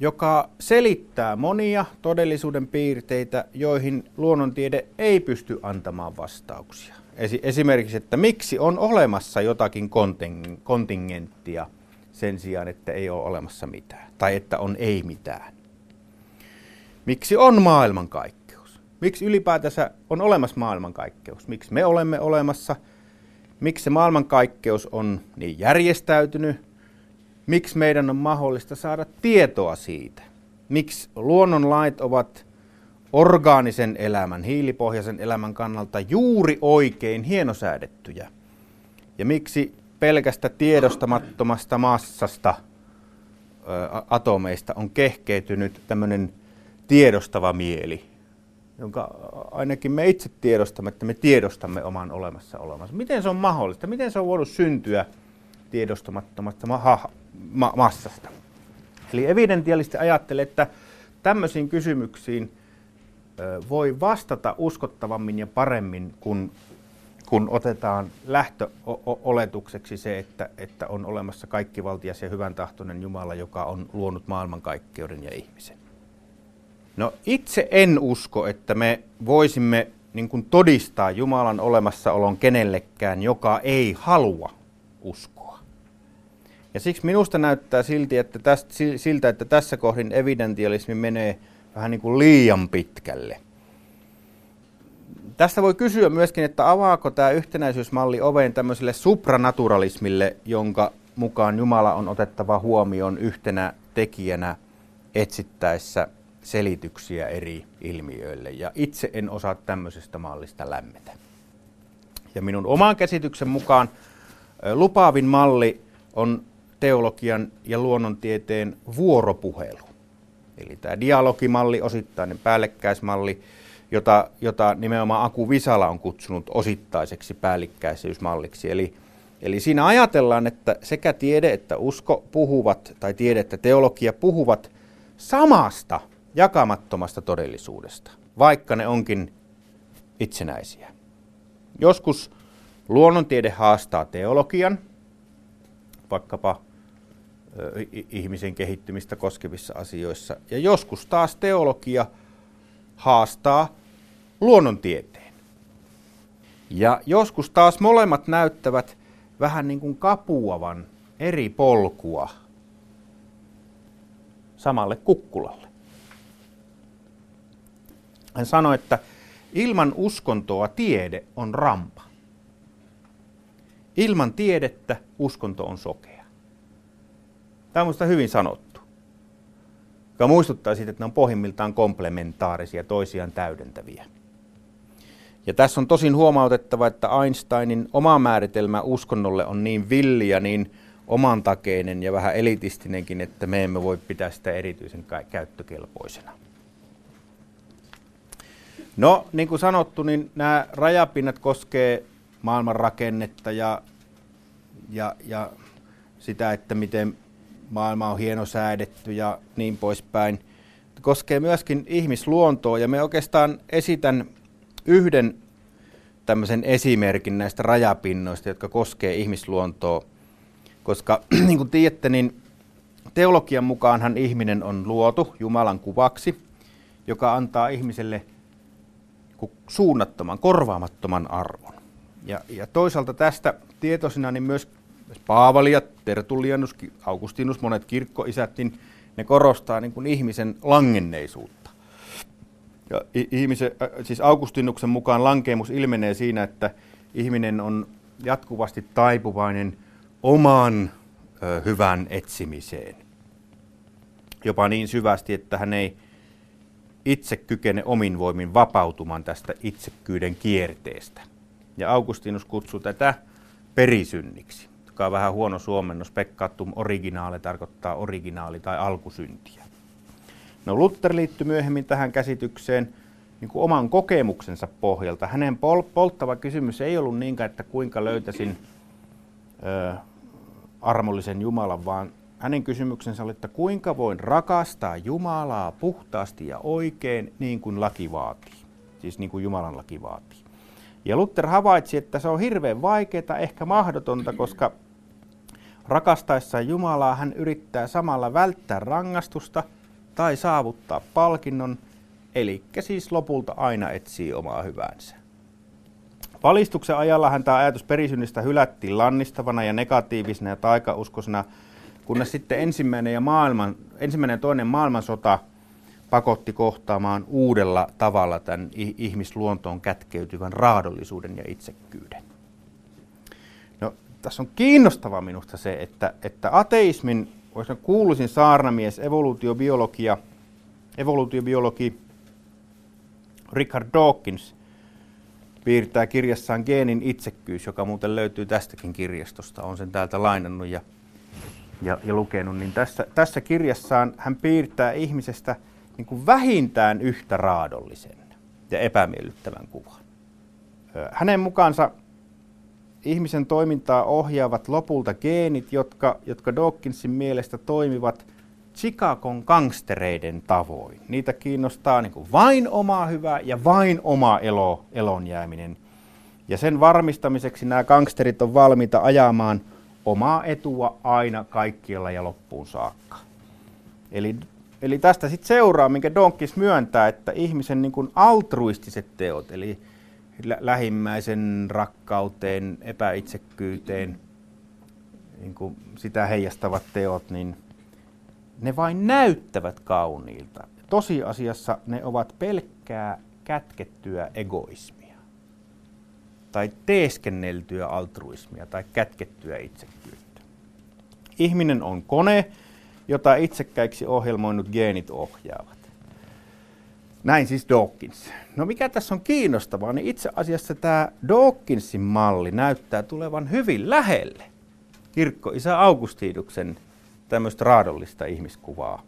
joka selittää monia todellisuuden piirteitä, joihin luonnontiede ei pysty antamaan vastauksia. Esimerkiksi, että miksi on olemassa jotakin kontingenttia – sen sijaan, että ei ole olemassa mitään. Tai että on ei mitään. Miksi on maailmankaikkeus? Miksi ylipäätänsä on olemassa maailmankaikkeus? Miksi me olemme olemassa? Miksi se maailmankaikkeus on niin järjestäytynyt? Miksi meidän on mahdollista saada tietoa siitä? miksi luonnonlait ovat orgaanisen elämän, hiilipohjaisen elämän kannalta juuri oikein hienosäädettyjä. Ja miksi pelkästä tiedostamattomasta massasta – atomeista on kehkeytynyt tämmöinen tiedostava mieli, jonka ainakin me itse tiedostamme, että me tiedostamme oman olemassa olemassa. Miten se on mahdollista? Miten se on voinut syntyä tiedostamattomasta ma- ma- massasta? Eli evidentialisti ajattelee, että tämmöisiin kysymyksiin voi vastata uskottavammin ja paremmin, kun kun otetaan lähtöoletukseksi se, että, että on olemassa kaikkivaltias ja hyvän tahtoinen Jumala, joka on luonut maailmankaikkeuden ja ihmisen. No itse en usko, että me voisimme niin kuin todistaa Jumalan olemassaolon kenellekään, joka ei halua uskoa. Ja siksi minusta näyttää silti, että tästä, siltä, että tässä kohdin evidentialismi menee vähän niin kuin liian pitkälle – Tästä voi kysyä myöskin, että avaako tämä yhtenäisyysmalli oven tämmöiselle supranaturalismille, jonka mukaan Jumala on otettava huomioon yhtenä tekijänä etsittäessä selityksiä eri ilmiöille. Ja itse en osaa tämmöisestä mallista lämmetä. Ja minun oman käsityksen mukaan lupaavin malli on teologian ja luonnontieteen vuoropuhelu. Eli tämä dialogimalli, osittainen päällekkäismalli, jota, jota nimenomaan Aku Visala on kutsunut osittaiseksi päällikkäisyysmalliksi. Eli, eli siinä ajatellaan, että sekä tiede että usko puhuvat, tai tiede että teologia puhuvat samasta jakamattomasta todellisuudesta, vaikka ne onkin itsenäisiä. Joskus luonnontiede haastaa teologian, vaikkapa ihmisen kehittymistä koskevissa asioissa, ja joskus taas teologia haastaa luonnontieteen. Ja joskus taas molemmat näyttävät vähän niin kuin kapuavan eri polkua samalle kukkulalle. Hän sanoi, että ilman uskontoa tiede on rampa. Ilman tiedettä uskonto on sokea. Tämä on minusta hyvin sanottu. Joka muistuttaa siitä, että ne on pohjimmiltaan komplementaarisia, toisiaan täydentäviä. Ja tässä on tosin huomautettava, että Einsteinin oma määritelmä uskonnolle on niin villi ja niin omantakeinen ja vähän elitistinenkin, että me emme voi pitää sitä erityisen käyttökelpoisena. No, niin kuin sanottu, niin nämä rajapinnat koskee maailman rakennetta ja, ja, ja sitä, että miten maailma on hieno säädetty ja niin poispäin. Koskee myöskin ihmisluontoa ja me oikeastaan esitän yhden tämmöisen esimerkin näistä rajapinnoista, jotka koskee ihmisluontoa. Koska niin kuin tiedätte, niin teologian mukaanhan ihminen on luotu Jumalan kuvaksi, joka antaa ihmiselle suunnattoman, korvaamattoman arvon. Ja, ja toisaalta tästä tietoisina niin myös Paavali ja Tertullianus, Augustinus, monet kirkkoisät, niin ne korostaa niin kuin ihmisen langenneisuutta. Ja ihmisen, siis Augustinuksen mukaan lankeemus ilmenee siinä, että ihminen on jatkuvasti taipuvainen oman hyvän etsimiseen. Jopa niin syvästi, että hän ei itse kykene omin voimin vapautumaan tästä itsekyyden kierteestä. Ja Augustinus kutsuu tätä perisynniksi, on vähän huono suomennos. Pekkaattum originaale tarkoittaa originaali tai alkusyntiä. No Luther liittyi myöhemmin tähän käsitykseen niin kuin oman kokemuksensa pohjalta. Hänen pol- polttava kysymys ei ollut niinkään, että kuinka löytäisin ö, armollisen Jumalan, vaan hänen kysymyksensä oli, että kuinka voin rakastaa Jumalaa puhtaasti ja oikein niin kuin laki vaatii. Siis niin kuin Jumalan laki vaatii. Ja Luther havaitsi, että se on hirveän vaikeaa, ehkä mahdotonta, koska rakastaessaan Jumalaa hän yrittää samalla välttää rangaistusta – tai saavuttaa palkinnon, eli siis lopulta aina etsii omaa hyvänsä. Valistuksen ajallahan tämä ajatus perisynnistä hylättiin lannistavana ja negatiivisena ja taikauskosena, kunnes sitten ensimmäinen ja, maailman, ensimmäinen ja toinen maailmansota pakotti kohtaamaan uudella tavalla tämän ihmisluontoon kätkeytyvän raadollisuuden ja itsekkyyden. Tässä on kiinnostavaa minusta se, että, että ateismin voisi kuuluisin saarnamies, evoluutiobiologia, evoluutiobiologi Richard Dawkins piirtää kirjassaan Geenin itsekkyys, joka muuten löytyy tästäkin kirjastosta. On sen täältä lainannut ja, ja, ja lukenut. Niin tässä, tässä kirjassaan hän piirtää ihmisestä niin kuin vähintään yhtä raadollisen ja epämiellyttävän kuvan. Hänen mukaansa ihmisen toimintaa ohjaavat lopulta geenit, jotka, jotka Dawkinsin mielestä toimivat Chicagon gangstereiden tavoin. Niitä kiinnostaa niin kuin vain oma hyvä ja vain oma elo, elon jääminen. Ja sen varmistamiseksi nämä gangsterit on valmiita ajamaan omaa etua aina kaikkialla ja loppuun saakka. Eli, eli tästä sitten seuraa, minkä Donkis myöntää, että ihmisen niin kuin altruistiset teot, eli lähimmäisen rakkauteen, epäitsekkyyteen, niin kuin sitä heijastavat teot, niin ne vain näyttävät kauniilta. Tosiasiassa ne ovat pelkkää kätkettyä egoismia tai teeskenneltyä altruismia tai kätkettyä itsekkyyttä. Ihminen on kone, jota itsekkäiksi ohjelmoinut geenit ohjaavat. Näin siis Dawkins. No mikä tässä on kiinnostavaa, niin itse asiassa tämä Dawkinsin malli näyttää tulevan hyvin lähelle kirkkoisä Augustinuksen tämmöistä raadollista ihmiskuvaa,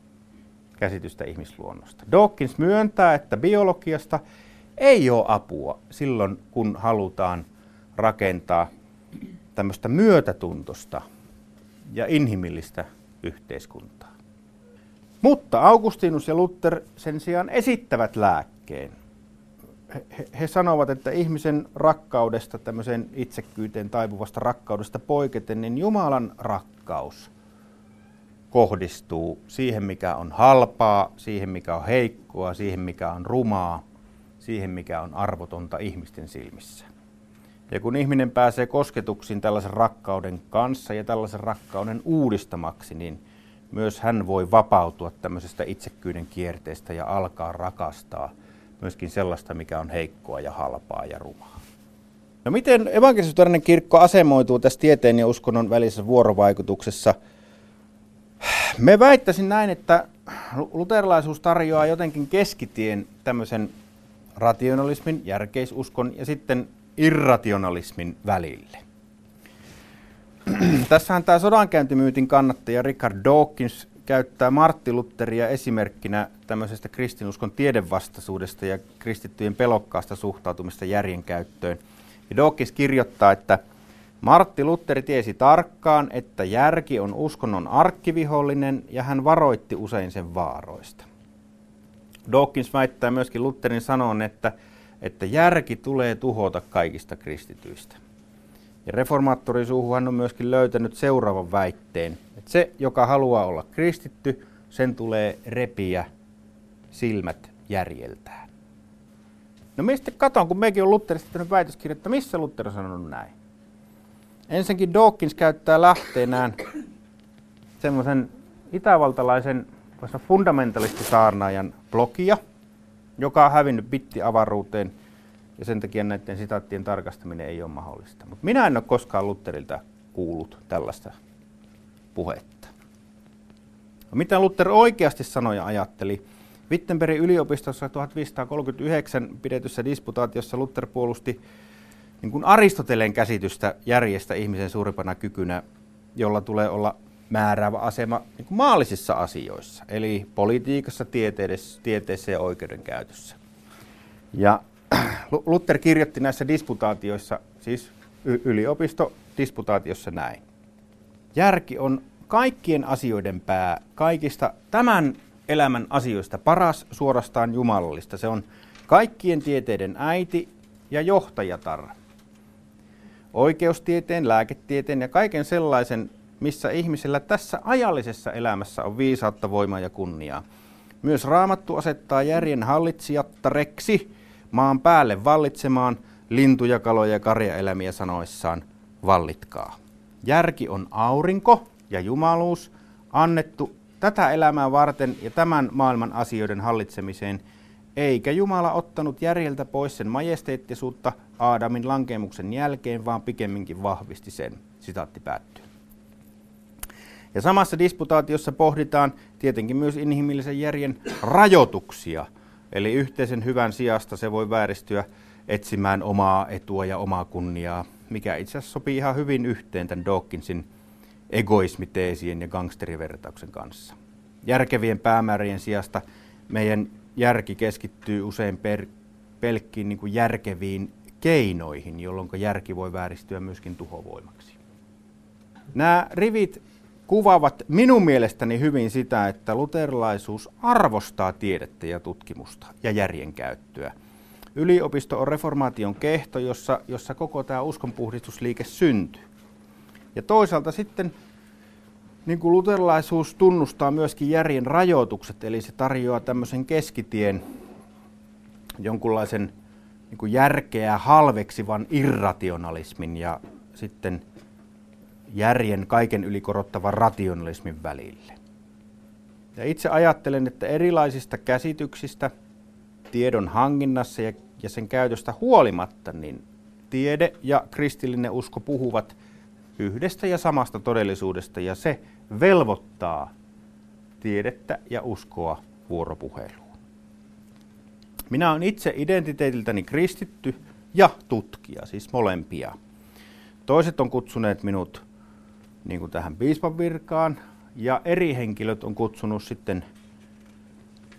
käsitystä ihmisluonnosta. Dawkins myöntää, että biologiasta ei ole apua silloin, kun halutaan rakentaa tämmöistä myötätuntosta ja inhimillistä yhteiskuntaa. Mutta Augustinus ja Luther sen sijaan esittävät lääkkeen. He, he sanovat, että ihmisen rakkaudesta, tämmöiseen itsekkyyteen taipuvasta rakkaudesta poiketen, niin Jumalan rakkaus kohdistuu siihen, mikä on halpaa, siihen, mikä on heikkoa, siihen, mikä on rumaa, siihen, mikä on arvotonta ihmisten silmissä. Ja kun ihminen pääsee kosketuksiin tällaisen rakkauden kanssa ja tällaisen rakkauden uudistamaksi, niin myös hän voi vapautua tämmöisestä itsekkyyden kierteestä ja alkaa rakastaa myöskin sellaista, mikä on heikkoa ja halpaa ja rumaa. No miten evankelisuutinen kirkko asemoituu tässä tieteen ja uskonnon välisessä vuorovaikutuksessa? Me väittäisin näin, että luterilaisuus tarjoaa jotenkin keskitien tämmöisen rationalismin, järkeisuskon ja sitten irrationalismin välille. Tässähän tämä sodankäyntimyytin kannattaja Richard Dawkins käyttää Martti Lutheria esimerkkinä tämmöisestä kristinuskon tiedevastaisuudesta ja kristittyjen pelokkaasta suhtautumista järjen käyttöön. Ja Dawkins kirjoittaa, että Martti Lutteri tiesi tarkkaan, että järki on uskonnon arkkivihollinen ja hän varoitti usein sen vaaroista. Dawkins väittää myöskin Lutherin sanon, että, että järki tulee tuhota kaikista kristityistä. Ja reformaattorin suuhun on myöskin löytänyt seuraavan väitteen, että se, joka haluaa olla kristitty, sen tulee repiä silmät järjeltään. No mistä katon, kun mekin on Lutherista tehnyt väitöskirja, että missä Luther on sanonut näin? Ensinnäkin Dawkins käyttää lähteenään semmoisen itävaltalaisen fundamentalistisaarnaajan blogia, joka on hävinnyt bittiavaruuteen ja sen takia näiden sitaattien tarkastaminen ei ole mahdollista. Mutta minä en ole koskaan Lutterilta kuullut tällaista puhetta. Mitä Luther oikeasti sanoi ja ajatteli? Wittenbergin yliopistossa 1539 pidetyssä disputaatiossa Luther puolusti niin kuin Aristoteleen käsitystä järjestä ihmisen suurimpana kykynä, jolla tulee olla määräävä asema niin kuin maallisissa asioissa, eli politiikassa, tieteessä ja oikeudenkäytössä. Ja Luther kirjoitti näissä disputaatioissa, siis yliopisto-disputaatiossa näin. Järki on kaikkien asioiden pää, kaikista tämän elämän asioista paras, suorastaan jumalallista. Se on kaikkien tieteiden äiti ja johtajatar. Oikeustieteen, lääketieteen ja kaiken sellaisen, missä ihmisellä tässä ajallisessa elämässä on viisautta, voimaa ja kunniaa. Myös raamattu asettaa järjen hallitsijattareksi maan päälle vallitsemaan lintuja, kaloja ja karjaelämiä sanoissaan vallitkaa. Järki on aurinko ja jumaluus annettu tätä elämää varten ja tämän maailman asioiden hallitsemiseen, eikä Jumala ottanut järjeltä pois sen majesteettisuutta Aadamin lankemuksen jälkeen, vaan pikemminkin vahvisti sen. Sitaatti päättyy. Ja samassa disputaatiossa pohditaan tietenkin myös inhimillisen järjen rajoituksia. Eli yhteisen hyvän sijasta se voi vääristyä etsimään omaa etua ja omaa kunniaa, mikä itse asiassa sopii ihan hyvin yhteen tämän Dawkinsin egoismiteesien ja gangsterivertauksen kanssa. Järkevien päämäärien sijasta meidän järki keskittyy usein per, pelkkiin niin kuin järkeviin keinoihin, jolloin järki voi vääristyä myöskin tuhovoimaksi. Nämä rivit kuvaavat minun mielestäni hyvin sitä, että luterilaisuus arvostaa tiedettä ja tutkimusta ja järjen käyttöä. Yliopisto on reformaation kehto, jossa, jossa koko tämä uskonpuhdistusliike syntyy. Ja toisaalta sitten niin kuin luterilaisuus tunnustaa myöskin järjen rajoitukset, eli se tarjoaa tämmöisen keskitien jonkunlaisen niin kuin järkeä halveksivan irrationalismin ja sitten järjen kaiken yli korottavan rationalismin välille. Ja itse ajattelen, että erilaisista käsityksistä tiedon hankinnassa ja, ja sen käytöstä huolimatta, niin tiede ja kristillinen usko puhuvat yhdestä ja samasta todellisuudesta, ja se velvoittaa tiedettä ja uskoa vuoropuheluun. Minä olen itse identiteetiltäni kristitty ja tutkija, siis molempia. Toiset on kutsuneet minut niin kuin tähän piispan virkaan, ja eri henkilöt on kutsunut sitten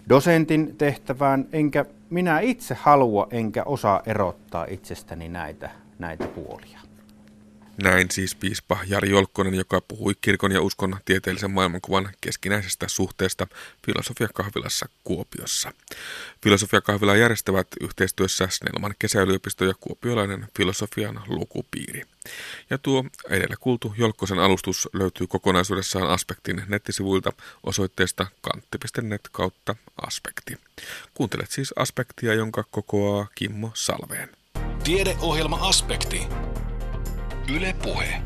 dosentin tehtävään, enkä minä itse halua enkä osaa erottaa itsestäni näitä, näitä puolia. Näin siis piispa Jari Jolkkonen, joka puhui kirkon ja uskon tieteellisen maailmankuvan keskinäisestä suhteesta filosofiakahvilassa Kuopiossa. Filosofiakahvilaa järjestävät yhteistyössä Snellman kesäyliopisto ja kuopiolainen filosofian lukupiiri. Ja tuo edellä kuultu Jolkkosen alustus löytyy kokonaisuudessaan Aspektin nettisivuilta osoitteesta kantti.net kautta aspekti. Kuuntelet siis Aspektia, jonka kokoaa Kimmo Salveen. Tiedeohjelma Aspekti. Yle Puhe.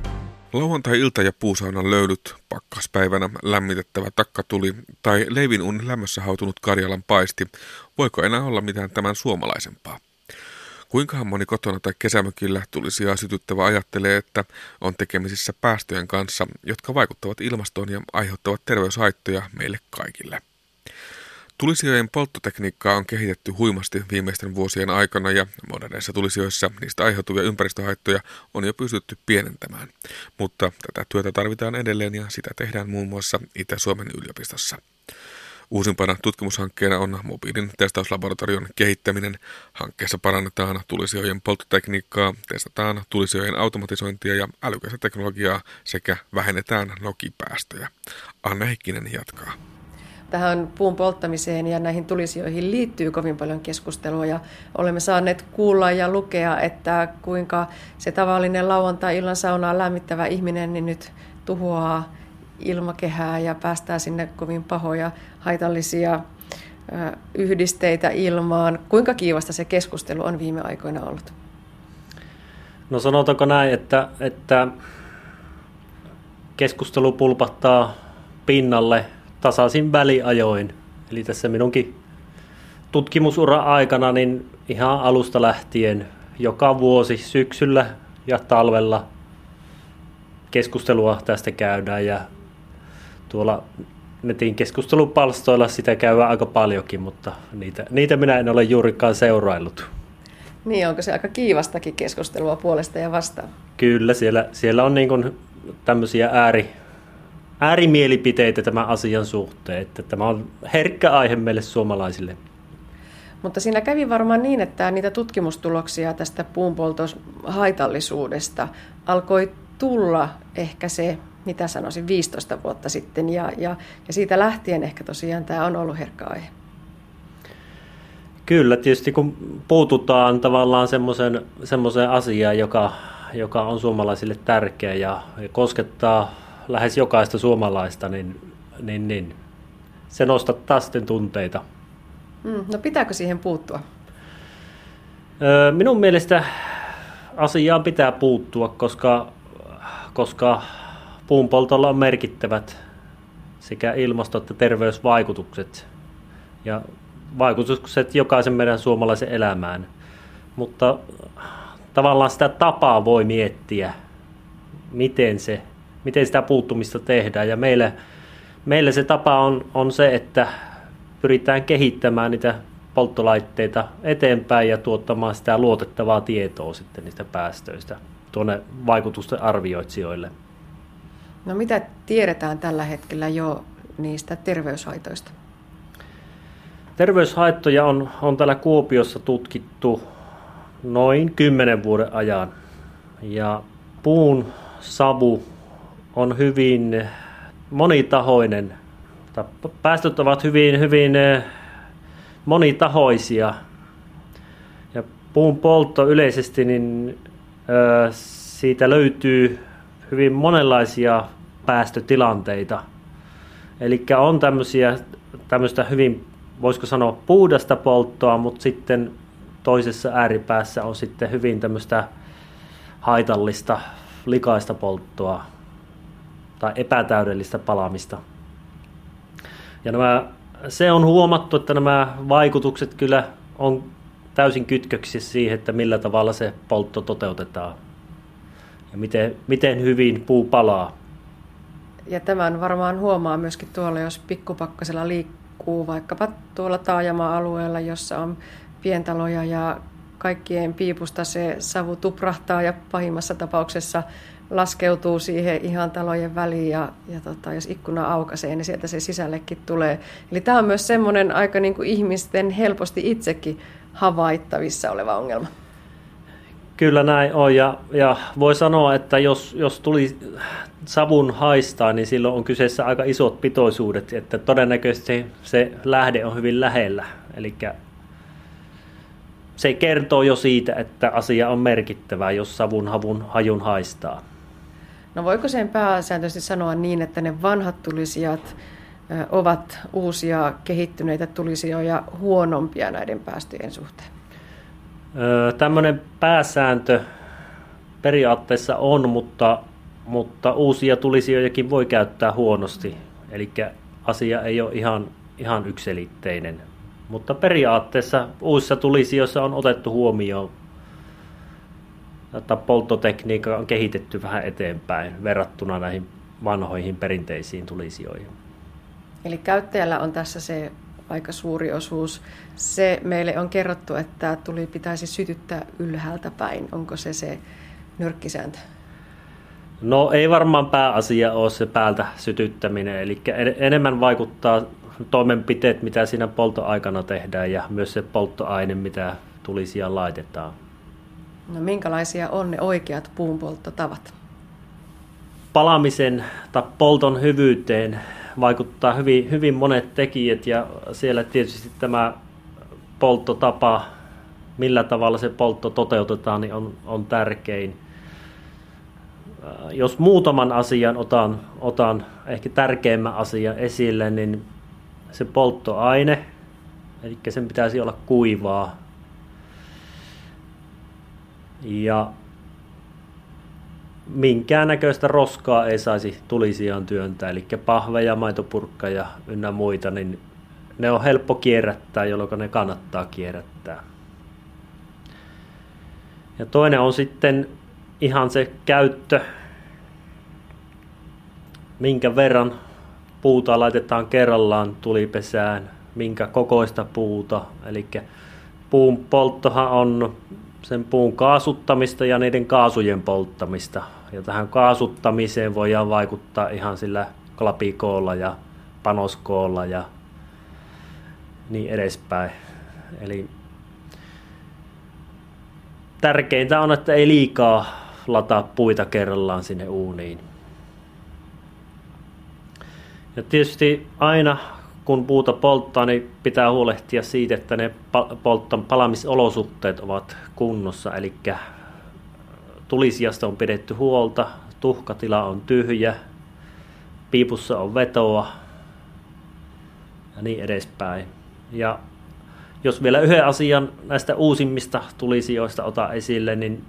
Lauantai-ilta ja puusaunan löydyt, pakkaspäivänä lämmitettävä takkatuli tai leivinun lämmössä hautunut Karjalan paisti, voiko enää olla mitään tämän suomalaisempaa? Kuinkahan moni kotona tai kesämökillä tulisi sytyttävä ajattelee, että on tekemisissä päästöjen kanssa, jotka vaikuttavat ilmastoon ja aiheuttavat terveyshaittoja meille kaikille. Tulisijojen polttotekniikkaa on kehitetty huimasti viimeisten vuosien aikana ja moderneissa tulisijoissa niistä aiheutuvia ympäristöhaittoja on jo pystytty pienentämään. Mutta tätä työtä tarvitaan edelleen ja sitä tehdään muun muassa Itä-Suomen yliopistossa. Uusimpana tutkimushankkeena on mobiilin testauslaboratorion kehittäminen. Hankkeessa parannetaan tulisijojen polttotekniikkaa, testataan tulisijojen automatisointia ja älykästä teknologiaa sekä vähennetään nokipäästöjä. Anne Heikkinen jatkaa tähän puun polttamiseen ja näihin tulisijoihin liittyy kovin paljon keskustelua ja olemme saaneet kuulla ja lukea, että kuinka se tavallinen lauantai-illan saunaa lämmittävä ihminen niin nyt tuhoaa ilmakehää ja päästää sinne kovin pahoja haitallisia yhdisteitä ilmaan. Kuinka kiivasta se keskustelu on viime aikoina ollut? No sanotaanko näin, että, että keskustelu pulpattaa pinnalle tasaisin väliajoin. Eli tässä minunkin tutkimusura aikana niin ihan alusta lähtien joka vuosi syksyllä ja talvella keskustelua tästä käydään ja tuolla netin keskustelupalstoilla sitä käydään aika paljonkin, mutta niitä, niitä minä en ole juurikaan seuraillut. Niin, onko se aika kiivastakin keskustelua puolesta ja vastaan? Kyllä, siellä, siellä on niin kuin tämmöisiä ääri, äärimielipiteitä tämän asian suhteen, että tämä on herkkä aihe meille suomalaisille. Mutta siinä kävi varmaan niin, että niitä tutkimustuloksia tästä puunpolton haitallisuudesta alkoi tulla ehkä se, mitä sanoisin, 15 vuotta sitten. Ja, ja, ja siitä lähtien ehkä tosiaan tämä on ollut herkkä aihe. Kyllä, tietysti kun puututaan tavallaan semmoiseen asiaan, joka, joka on suomalaisille tärkeä ja, ja koskettaa lähes jokaista suomalaista, niin, niin, niin se nostattaa sitten tunteita. Mm, no pitääkö siihen puuttua? Öö, minun mielestä asiaan pitää puuttua, koska, koska puunpoltolla on merkittävät sekä ilmasto- että terveysvaikutukset ja vaikutukset jokaisen meidän suomalaisen elämään. Mutta tavallaan sitä tapaa voi miettiä, miten se miten sitä puuttumista tehdään. Ja meille, meille se tapa on, on se, että pyritään kehittämään niitä polttolaitteita eteenpäin ja tuottamaan sitä luotettavaa tietoa sitten niistä päästöistä tuonne vaikutusten arvioitsijoille. No mitä tiedetään tällä hetkellä jo niistä terveyshaitoista? Terveyshaittoja on, on täällä Kuopiossa tutkittu noin 10 vuoden ajan. Ja puun savu on hyvin monitahoinen. Päästöt ovat hyvin, hyvin monitahoisia. Ja puun poltto yleisesti, niin siitä löytyy hyvin monenlaisia päästötilanteita. Eli on tämmöisiä, tämmöistä hyvin, voisiko sanoa, puhdasta polttoa, mutta sitten toisessa ääripäässä on sitten hyvin tämmöistä haitallista, likaista polttoa tai epätäydellistä palamista. Ja nämä, se on huomattu, että nämä vaikutukset kyllä on täysin kytköksissä siihen, että millä tavalla se poltto toteutetaan ja miten, miten hyvin puu palaa. Ja tämän varmaan huomaa myöskin tuolla, jos pikkupakkasella liikkuu vaikkapa tuolla taajama-alueella, jossa on pientaloja ja kaikkien piipusta se savu tuprahtaa ja pahimmassa tapauksessa laskeutuu siihen ihan talojen väliin ja, ja tota, jos ikkuna aukaisee, niin sieltä se sisällekin tulee. Eli tämä on myös semmoinen aika niin kuin ihmisten helposti itsekin havaittavissa oleva ongelma. Kyllä näin on ja, ja voi sanoa, että jos, jos tuli savun haistaa, niin silloin on kyseessä aika isot pitoisuudet, että todennäköisesti se lähde on hyvin lähellä. Eli se kertoo jo siitä, että asia on merkittävä, jos savun havun hajun haistaa. No voiko sen pääsääntöisesti sanoa niin, että ne vanhat tulisijat ovat uusia kehittyneitä tulisijoja huonompia näiden päästöjen suhteen? Tämmöinen pääsääntö periaatteessa on, mutta, mutta uusia tulisijojakin voi käyttää huonosti. Eli asia ei ole ihan, ihan ykselitteinen. Mutta periaatteessa uusissa tulisijoissa on otettu huomioon, että polttotekniikka on kehitetty vähän eteenpäin verrattuna näihin vanhoihin perinteisiin tulisijoihin. Eli käyttäjällä on tässä se aika suuri osuus. Se meille on kerrottu, että tuli pitäisi sytyttää ylhäältä päin. Onko se se nyrkkisääntö? No ei varmaan pääasia ole se päältä sytyttäminen, eli enemmän vaikuttaa toimenpiteet, mitä siinä polttoaikana tehdään ja myös se polttoaine, mitä tulisia laitetaan. No minkälaisia on ne oikeat puunpolttotavat? Palamisen tai polton hyvyyteen vaikuttaa hyvin, hyvin monet tekijät ja siellä tietysti tämä polttotapa, millä tavalla se poltto toteutetaan, niin on, on tärkein. Jos muutaman asian otan, otan ehkä tärkeimmän asian esille, niin se polttoaine, eli sen pitäisi olla kuivaa. Ja minkäännäköistä roskaa ei saisi tulisiaan työntää, eli pahveja, maitopurkka ja ynnä muita, niin ne on helppo kierrättää, jolloin ne kannattaa kierrättää. Ja toinen on sitten ihan se käyttö, minkä verran puuta laitetaan kerrallaan tulipesään, minkä kokoista puuta. Eli puun polttohan on sen puun kaasuttamista ja niiden kaasujen polttamista. Ja tähän kaasuttamiseen voidaan vaikuttaa ihan sillä klapikoolla ja panoskoolla ja niin edespäin. Eli tärkeintä on, että ei liikaa lataa puita kerrallaan sinne uuniin. Ja tietysti aina kun puuta polttaa, niin pitää huolehtia siitä, että ne polttan palamisolosuhteet ovat kunnossa. Eli tulisijasta on pidetty huolta, tuhkatila on tyhjä, piipussa on vetoa ja niin edespäin. Ja jos vielä yhden asian näistä uusimmista tulisijoista ota esille, niin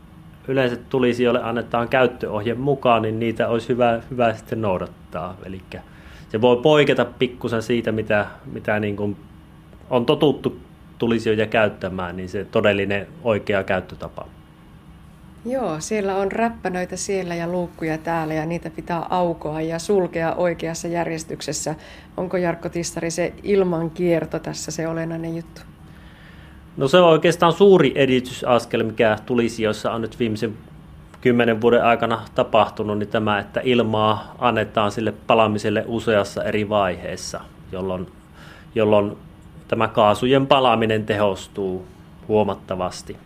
yleensä tulisijoille annetaan käyttöohje mukaan, niin niitä olisi hyvä, hyvä sitten noudattaa. Eli se voi poiketa pikkusen siitä, mitä, mitä niin kuin on totuttu tulisijoja käyttämään, niin se todellinen oikea käyttötapa. Joo, siellä on räppänöitä siellä ja luukkuja täällä ja niitä pitää aukoa ja sulkea oikeassa järjestyksessä. Onko Jarkko Tissari se ilman kierto tässä se olennainen juttu? No se on oikeastaan suuri edistysaskel, mikä tulisi, jossa on nyt viimeisen kymmenen vuoden aikana tapahtunut, niin tämä, että ilmaa annetaan sille palamiselle useassa eri vaiheessa, jolloin, jolloin tämä kaasujen palaminen tehostuu huomattavasti.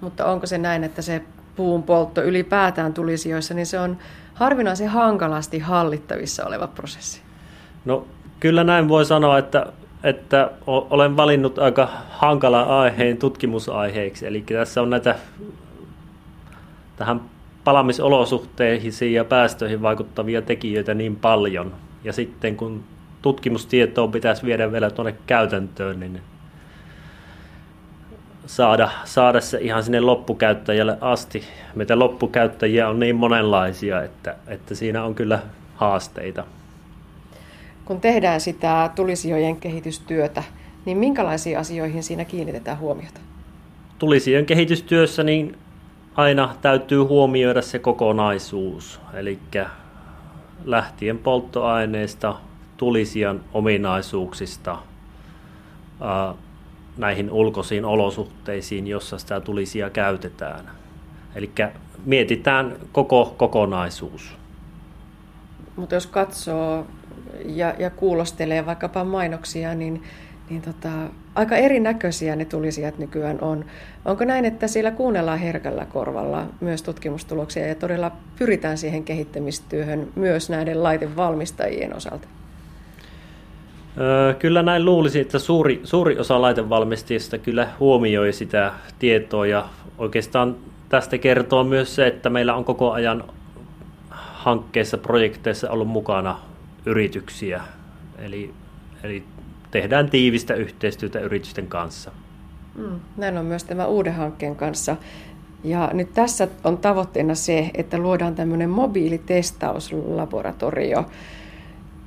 Mutta onko se näin, että se puun poltto ylipäätään tulisi joissa, niin se on harvinaisen hankalasti hallittavissa oleva prosessi? No kyllä näin voi sanoa, että, että olen valinnut aika hankala aiheen tutkimusaiheeksi. Eli tässä on näitä tähän palamisolosuhteisiin ja päästöihin vaikuttavia tekijöitä niin paljon. Ja sitten kun tutkimustietoa pitäisi viedä vielä tuonne käytäntöön, niin saada, saada se ihan sinne loppukäyttäjälle asti. Meitä loppukäyttäjiä on niin monenlaisia, että, että siinä on kyllä haasteita. Kun tehdään sitä tulisijojen kehitystyötä, niin minkälaisiin asioihin siinä kiinnitetään huomiota? Tulisijojen kehitystyössä niin aina täytyy huomioida se kokonaisuus, eli lähtien polttoaineista, tulisijan ominaisuuksista, näihin ulkoisiin olosuhteisiin, jossa sitä tulisia käytetään. Eli mietitään koko kokonaisuus. Mutta jos katsoo ja, ja kuulostelee vaikkapa mainoksia, niin, niin tota, aika erinäköisiä ne tulisijat nykyään on. Onko näin, että siellä kuunnellaan herkällä korvalla myös tutkimustuloksia ja todella pyritään siihen kehittämistyöhön myös näiden laitevalmistajien osalta? Kyllä näin luulisi, että suuri, suuri osa laitevalmistajista kyllä huomioi sitä tietoa ja oikeastaan tästä kertoo myös se, että meillä on koko ajan hankkeissa, projekteissa ollut mukana yrityksiä. Eli, eli tehdään tiivistä yhteistyötä yritysten kanssa. Mm, näin on myös tämä uuden hankkeen kanssa. Ja nyt tässä on tavoitteena se, että luodaan tämmöinen mobiilitestauslaboratorio,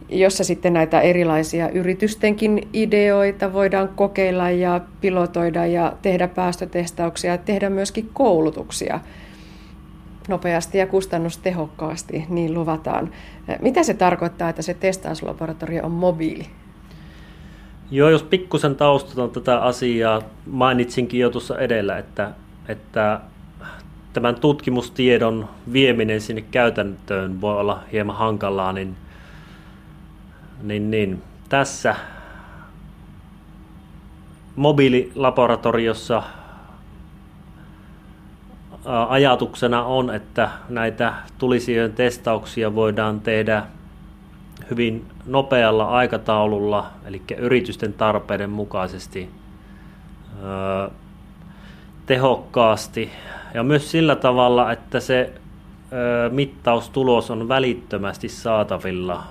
jossa sitten näitä erilaisia yritystenkin ideoita voidaan kokeilla ja pilotoida ja tehdä päästötestauksia ja tehdä myöskin koulutuksia nopeasti ja kustannustehokkaasti, niin luvataan. Mitä se tarkoittaa, että se testauslaboratorio on mobiili? Joo, jos pikkusen taustataan tätä asiaa, mainitsinkin jo tuossa edellä, että, että tämän tutkimustiedon vieminen sinne käytäntöön voi olla hieman hankalaa, niin – niin, niin. Tässä mobiililaboratoriossa ajatuksena on, että näitä tulisijojen testauksia voidaan tehdä hyvin nopealla aikataululla, eli yritysten tarpeiden mukaisesti tehokkaasti. Ja myös sillä tavalla, että se mittaustulos on välittömästi saatavilla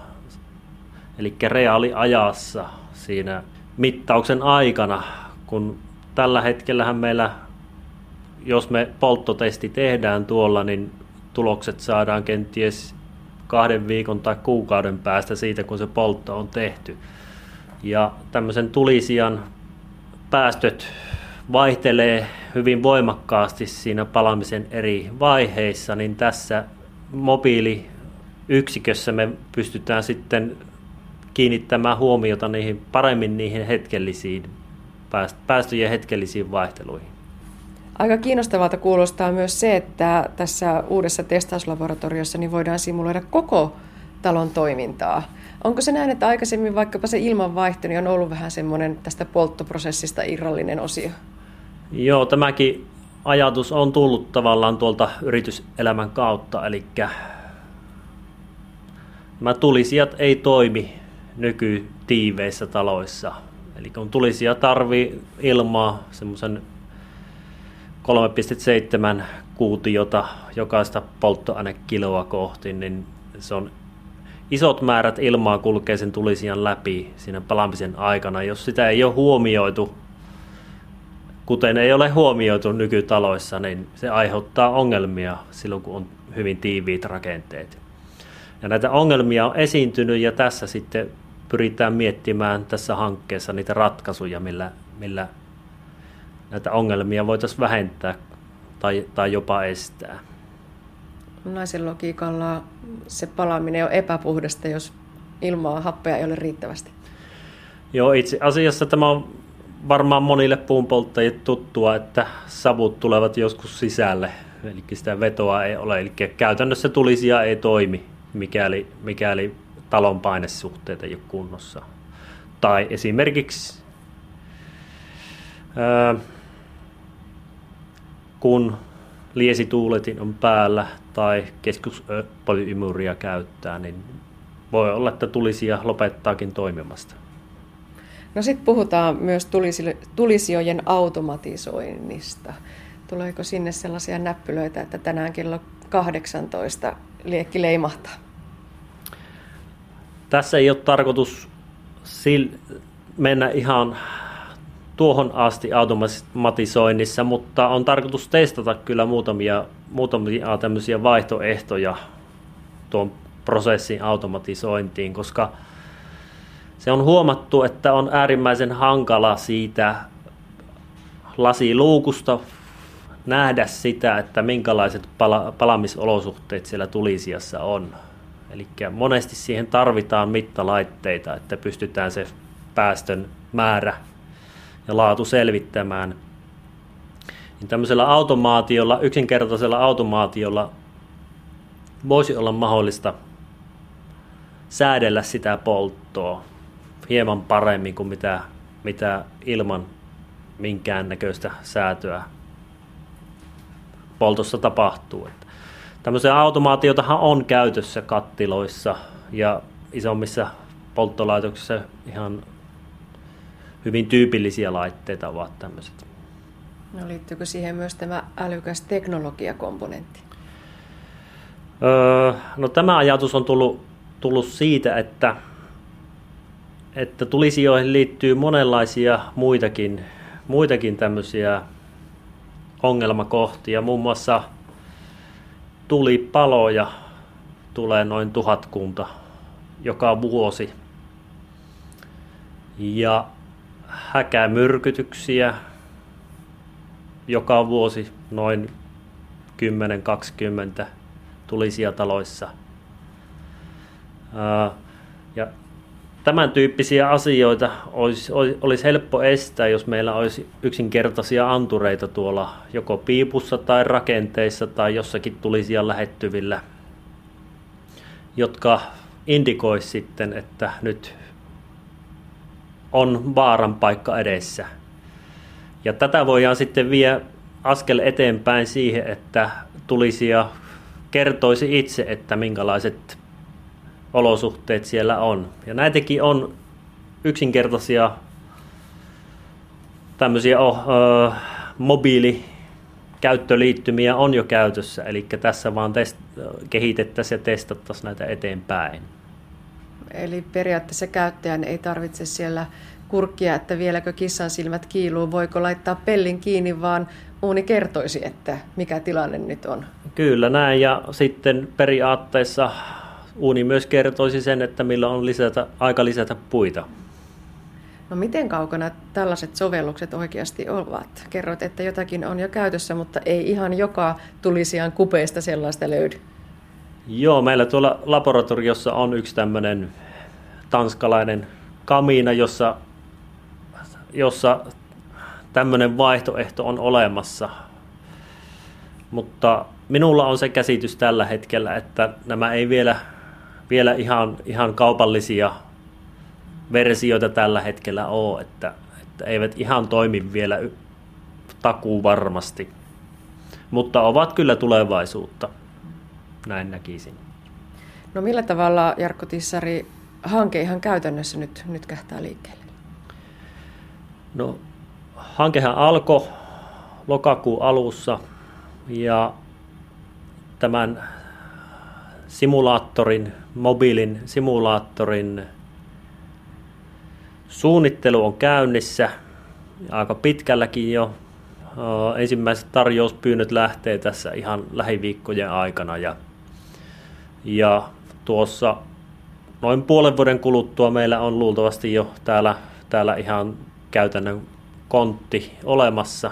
eli reaaliajassa siinä mittauksen aikana, kun tällä hetkellähän meillä, jos me polttotesti tehdään tuolla, niin tulokset saadaan kenties kahden viikon tai kuukauden päästä siitä, kun se poltto on tehty. Ja tämmöisen tulisijan päästöt vaihtelee hyvin voimakkaasti siinä palamisen eri vaiheissa, niin tässä mobiiliyksikössä me pystytään sitten kiinnittämään huomiota niihin, paremmin niihin hetkellisiin, päästöjen hetkellisiin vaihteluihin. Aika kiinnostavalta kuulostaa myös se, että tässä uudessa testauslaboratoriossa niin voidaan simuloida koko talon toimintaa. Onko se näin, että aikaisemmin vaikkapa se ilmanvaihto niin on ollut vähän semmoinen tästä polttoprosessista irrallinen osio? Joo, tämäkin ajatus on tullut tavallaan tuolta yrityselämän kautta, eli nämä tulisijat ei toimi nykytiiveissä taloissa. Eli kun tulisia tarvii ilmaa semmoisen 3,7 kuutiota jokaista polttoainekiloa kohti, niin se on isot määrät ilmaa kulkee sen tulisijan läpi siinä palamisen aikana. Jos sitä ei ole huomioitu, kuten ei ole huomioitu nykytaloissa, niin se aiheuttaa ongelmia silloin, kun on hyvin tiiviit rakenteet. Ja näitä ongelmia on esiintynyt ja tässä sitten pyritään miettimään tässä hankkeessa niitä ratkaisuja, millä, millä näitä ongelmia voitaisiin vähentää tai, tai jopa estää. Naisen logiikalla se palaaminen on epäpuhdasta, jos ilmaa happea ei ole riittävästi. Joo, itse asiassa tämä on varmaan monille puunpolttajille tuttua, että savut tulevat joskus sisälle, eli sitä vetoa ei ole. Eli käytännössä tulisia ei toimi, mikäli, mikäli talon painesuhteet ei ole kunnossa. Tai esimerkiksi kun liesituuletin on päällä tai keskuspolyymuria käyttää, niin voi olla, että tulisia lopettaakin toimimasta. No sitten puhutaan myös tulisijojen automatisoinnista. Tuleeko sinne sellaisia näppylöitä, että tänään kello 18 liekki leimahtaa? Tässä ei ole tarkoitus mennä ihan tuohon asti automatisoinnissa, mutta on tarkoitus testata kyllä muutamia, muutamia tämmöisiä vaihtoehtoja tuon prosessin automatisointiin, koska se on huomattu, että on äärimmäisen hankala siitä lasiluukusta nähdä sitä, että minkälaiset pala- palamisolosuhteet siellä tulisiassa on. Eli monesti siihen tarvitaan mittalaitteita, että pystytään se päästön määrä ja laatu selvittämään. Niin tämmöisellä automaatiolla, yksinkertaisella automaatiolla voisi olla mahdollista säädellä sitä polttoa hieman paremmin kuin mitä, mitä ilman minkäännäköistä säätöä poltossa tapahtuu. Että tämmöisiä automaatiotahan on käytössä kattiloissa ja isommissa polttolaitoksissa ihan hyvin tyypillisiä laitteita ovat tämmöiset. No liittyykö siihen myös tämä älykäs teknologiakomponentti? Öö, no tämä ajatus on tullut, tullut siitä, että, että tulisijoihin liittyy monenlaisia muitakin, muitakin tämmöisiä ongelmakohtia. Muun muassa tulipaloja tulee noin tuhatkunta joka vuosi. Ja häkämyrkytyksiä joka vuosi noin 10-20 tulisia taloissa. Ja tämän tyyppisiä asioita olisi, olisi helppo estää, jos meillä olisi yksinkertaisia antureita tuolla joko piipussa tai rakenteissa tai jossakin tulisia lähettyvillä, jotka indikoisi sitten, että nyt on vaaran paikka edessä. Ja tätä voidaan sitten vie askel eteenpäin siihen, että tulisi ja kertoisi itse, että minkälaiset olosuhteet siellä on. Ja näitäkin on yksinkertaisia tämmöisiä oh, ö, mobiilikäyttöliittymiä on jo käytössä, eli tässä vaan test, kehitettäisiin ja testattaisiin näitä eteenpäin. Eli periaatteessa käyttäjän ei tarvitse siellä kurkkia, että vieläkö kissan silmät kiiluu, voiko laittaa pellin kiinni, vaan uuni kertoisi, että mikä tilanne nyt on. Kyllä näin, ja sitten periaatteessa uuni myös kertoisi sen, että milloin on lisätä, aika lisätä puita. No miten kaukana tällaiset sovellukset oikeasti ovat? Kerroit, että jotakin on jo käytössä, mutta ei ihan joka tulisiaan kupeista sellaista löydy. Joo, meillä tuolla laboratoriossa on yksi tämmöinen tanskalainen kamiina, jossa, jossa tämmöinen vaihtoehto on olemassa. Mutta minulla on se käsitys tällä hetkellä, että nämä ei vielä, vielä ihan, ihan kaupallisia versioita tällä hetkellä ole, että, että eivät ihan toimi vielä takuu varmasti, mutta ovat kyllä tulevaisuutta, näin näkisin. No millä tavalla, Jarkko Tissari, hanke ihan käytännössä nyt, nyt kähtää liikkeelle? No, hankehan alkoi lokakuun alussa ja tämän simulaattorin, mobiilin simulaattorin suunnittelu on käynnissä aika pitkälläkin jo. Ensimmäiset tarjouspyynnöt lähtee tässä ihan lähiviikkojen aikana ja, ja tuossa noin puolen vuoden kuluttua meillä on luultavasti jo täällä, täällä ihan käytännön kontti olemassa.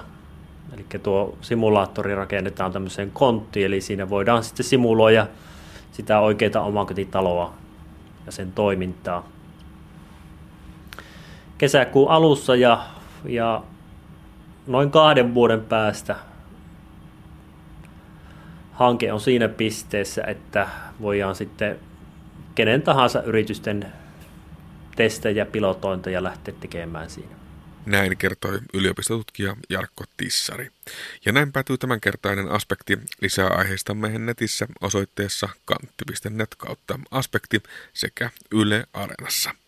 Eli tuo simulaattori rakennetaan tämmöiseen konttiin, eli siinä voidaan sitten simuloida sitä oikeaa omakotitaloa ja sen toimintaa. Kesäkuun alussa ja, ja noin kahden vuoden päästä hanke on siinä pisteessä, että voidaan sitten kenen tahansa yritysten testejä, pilotointeja lähteä tekemään siinä. Näin kertoi yliopistotutkija Jarkko Tissari. Ja näin päätyy tämänkertainen aspekti. Lisää aiheistamme netissä osoitteessa kantti.net kautta aspekti sekä Yle Areenassa.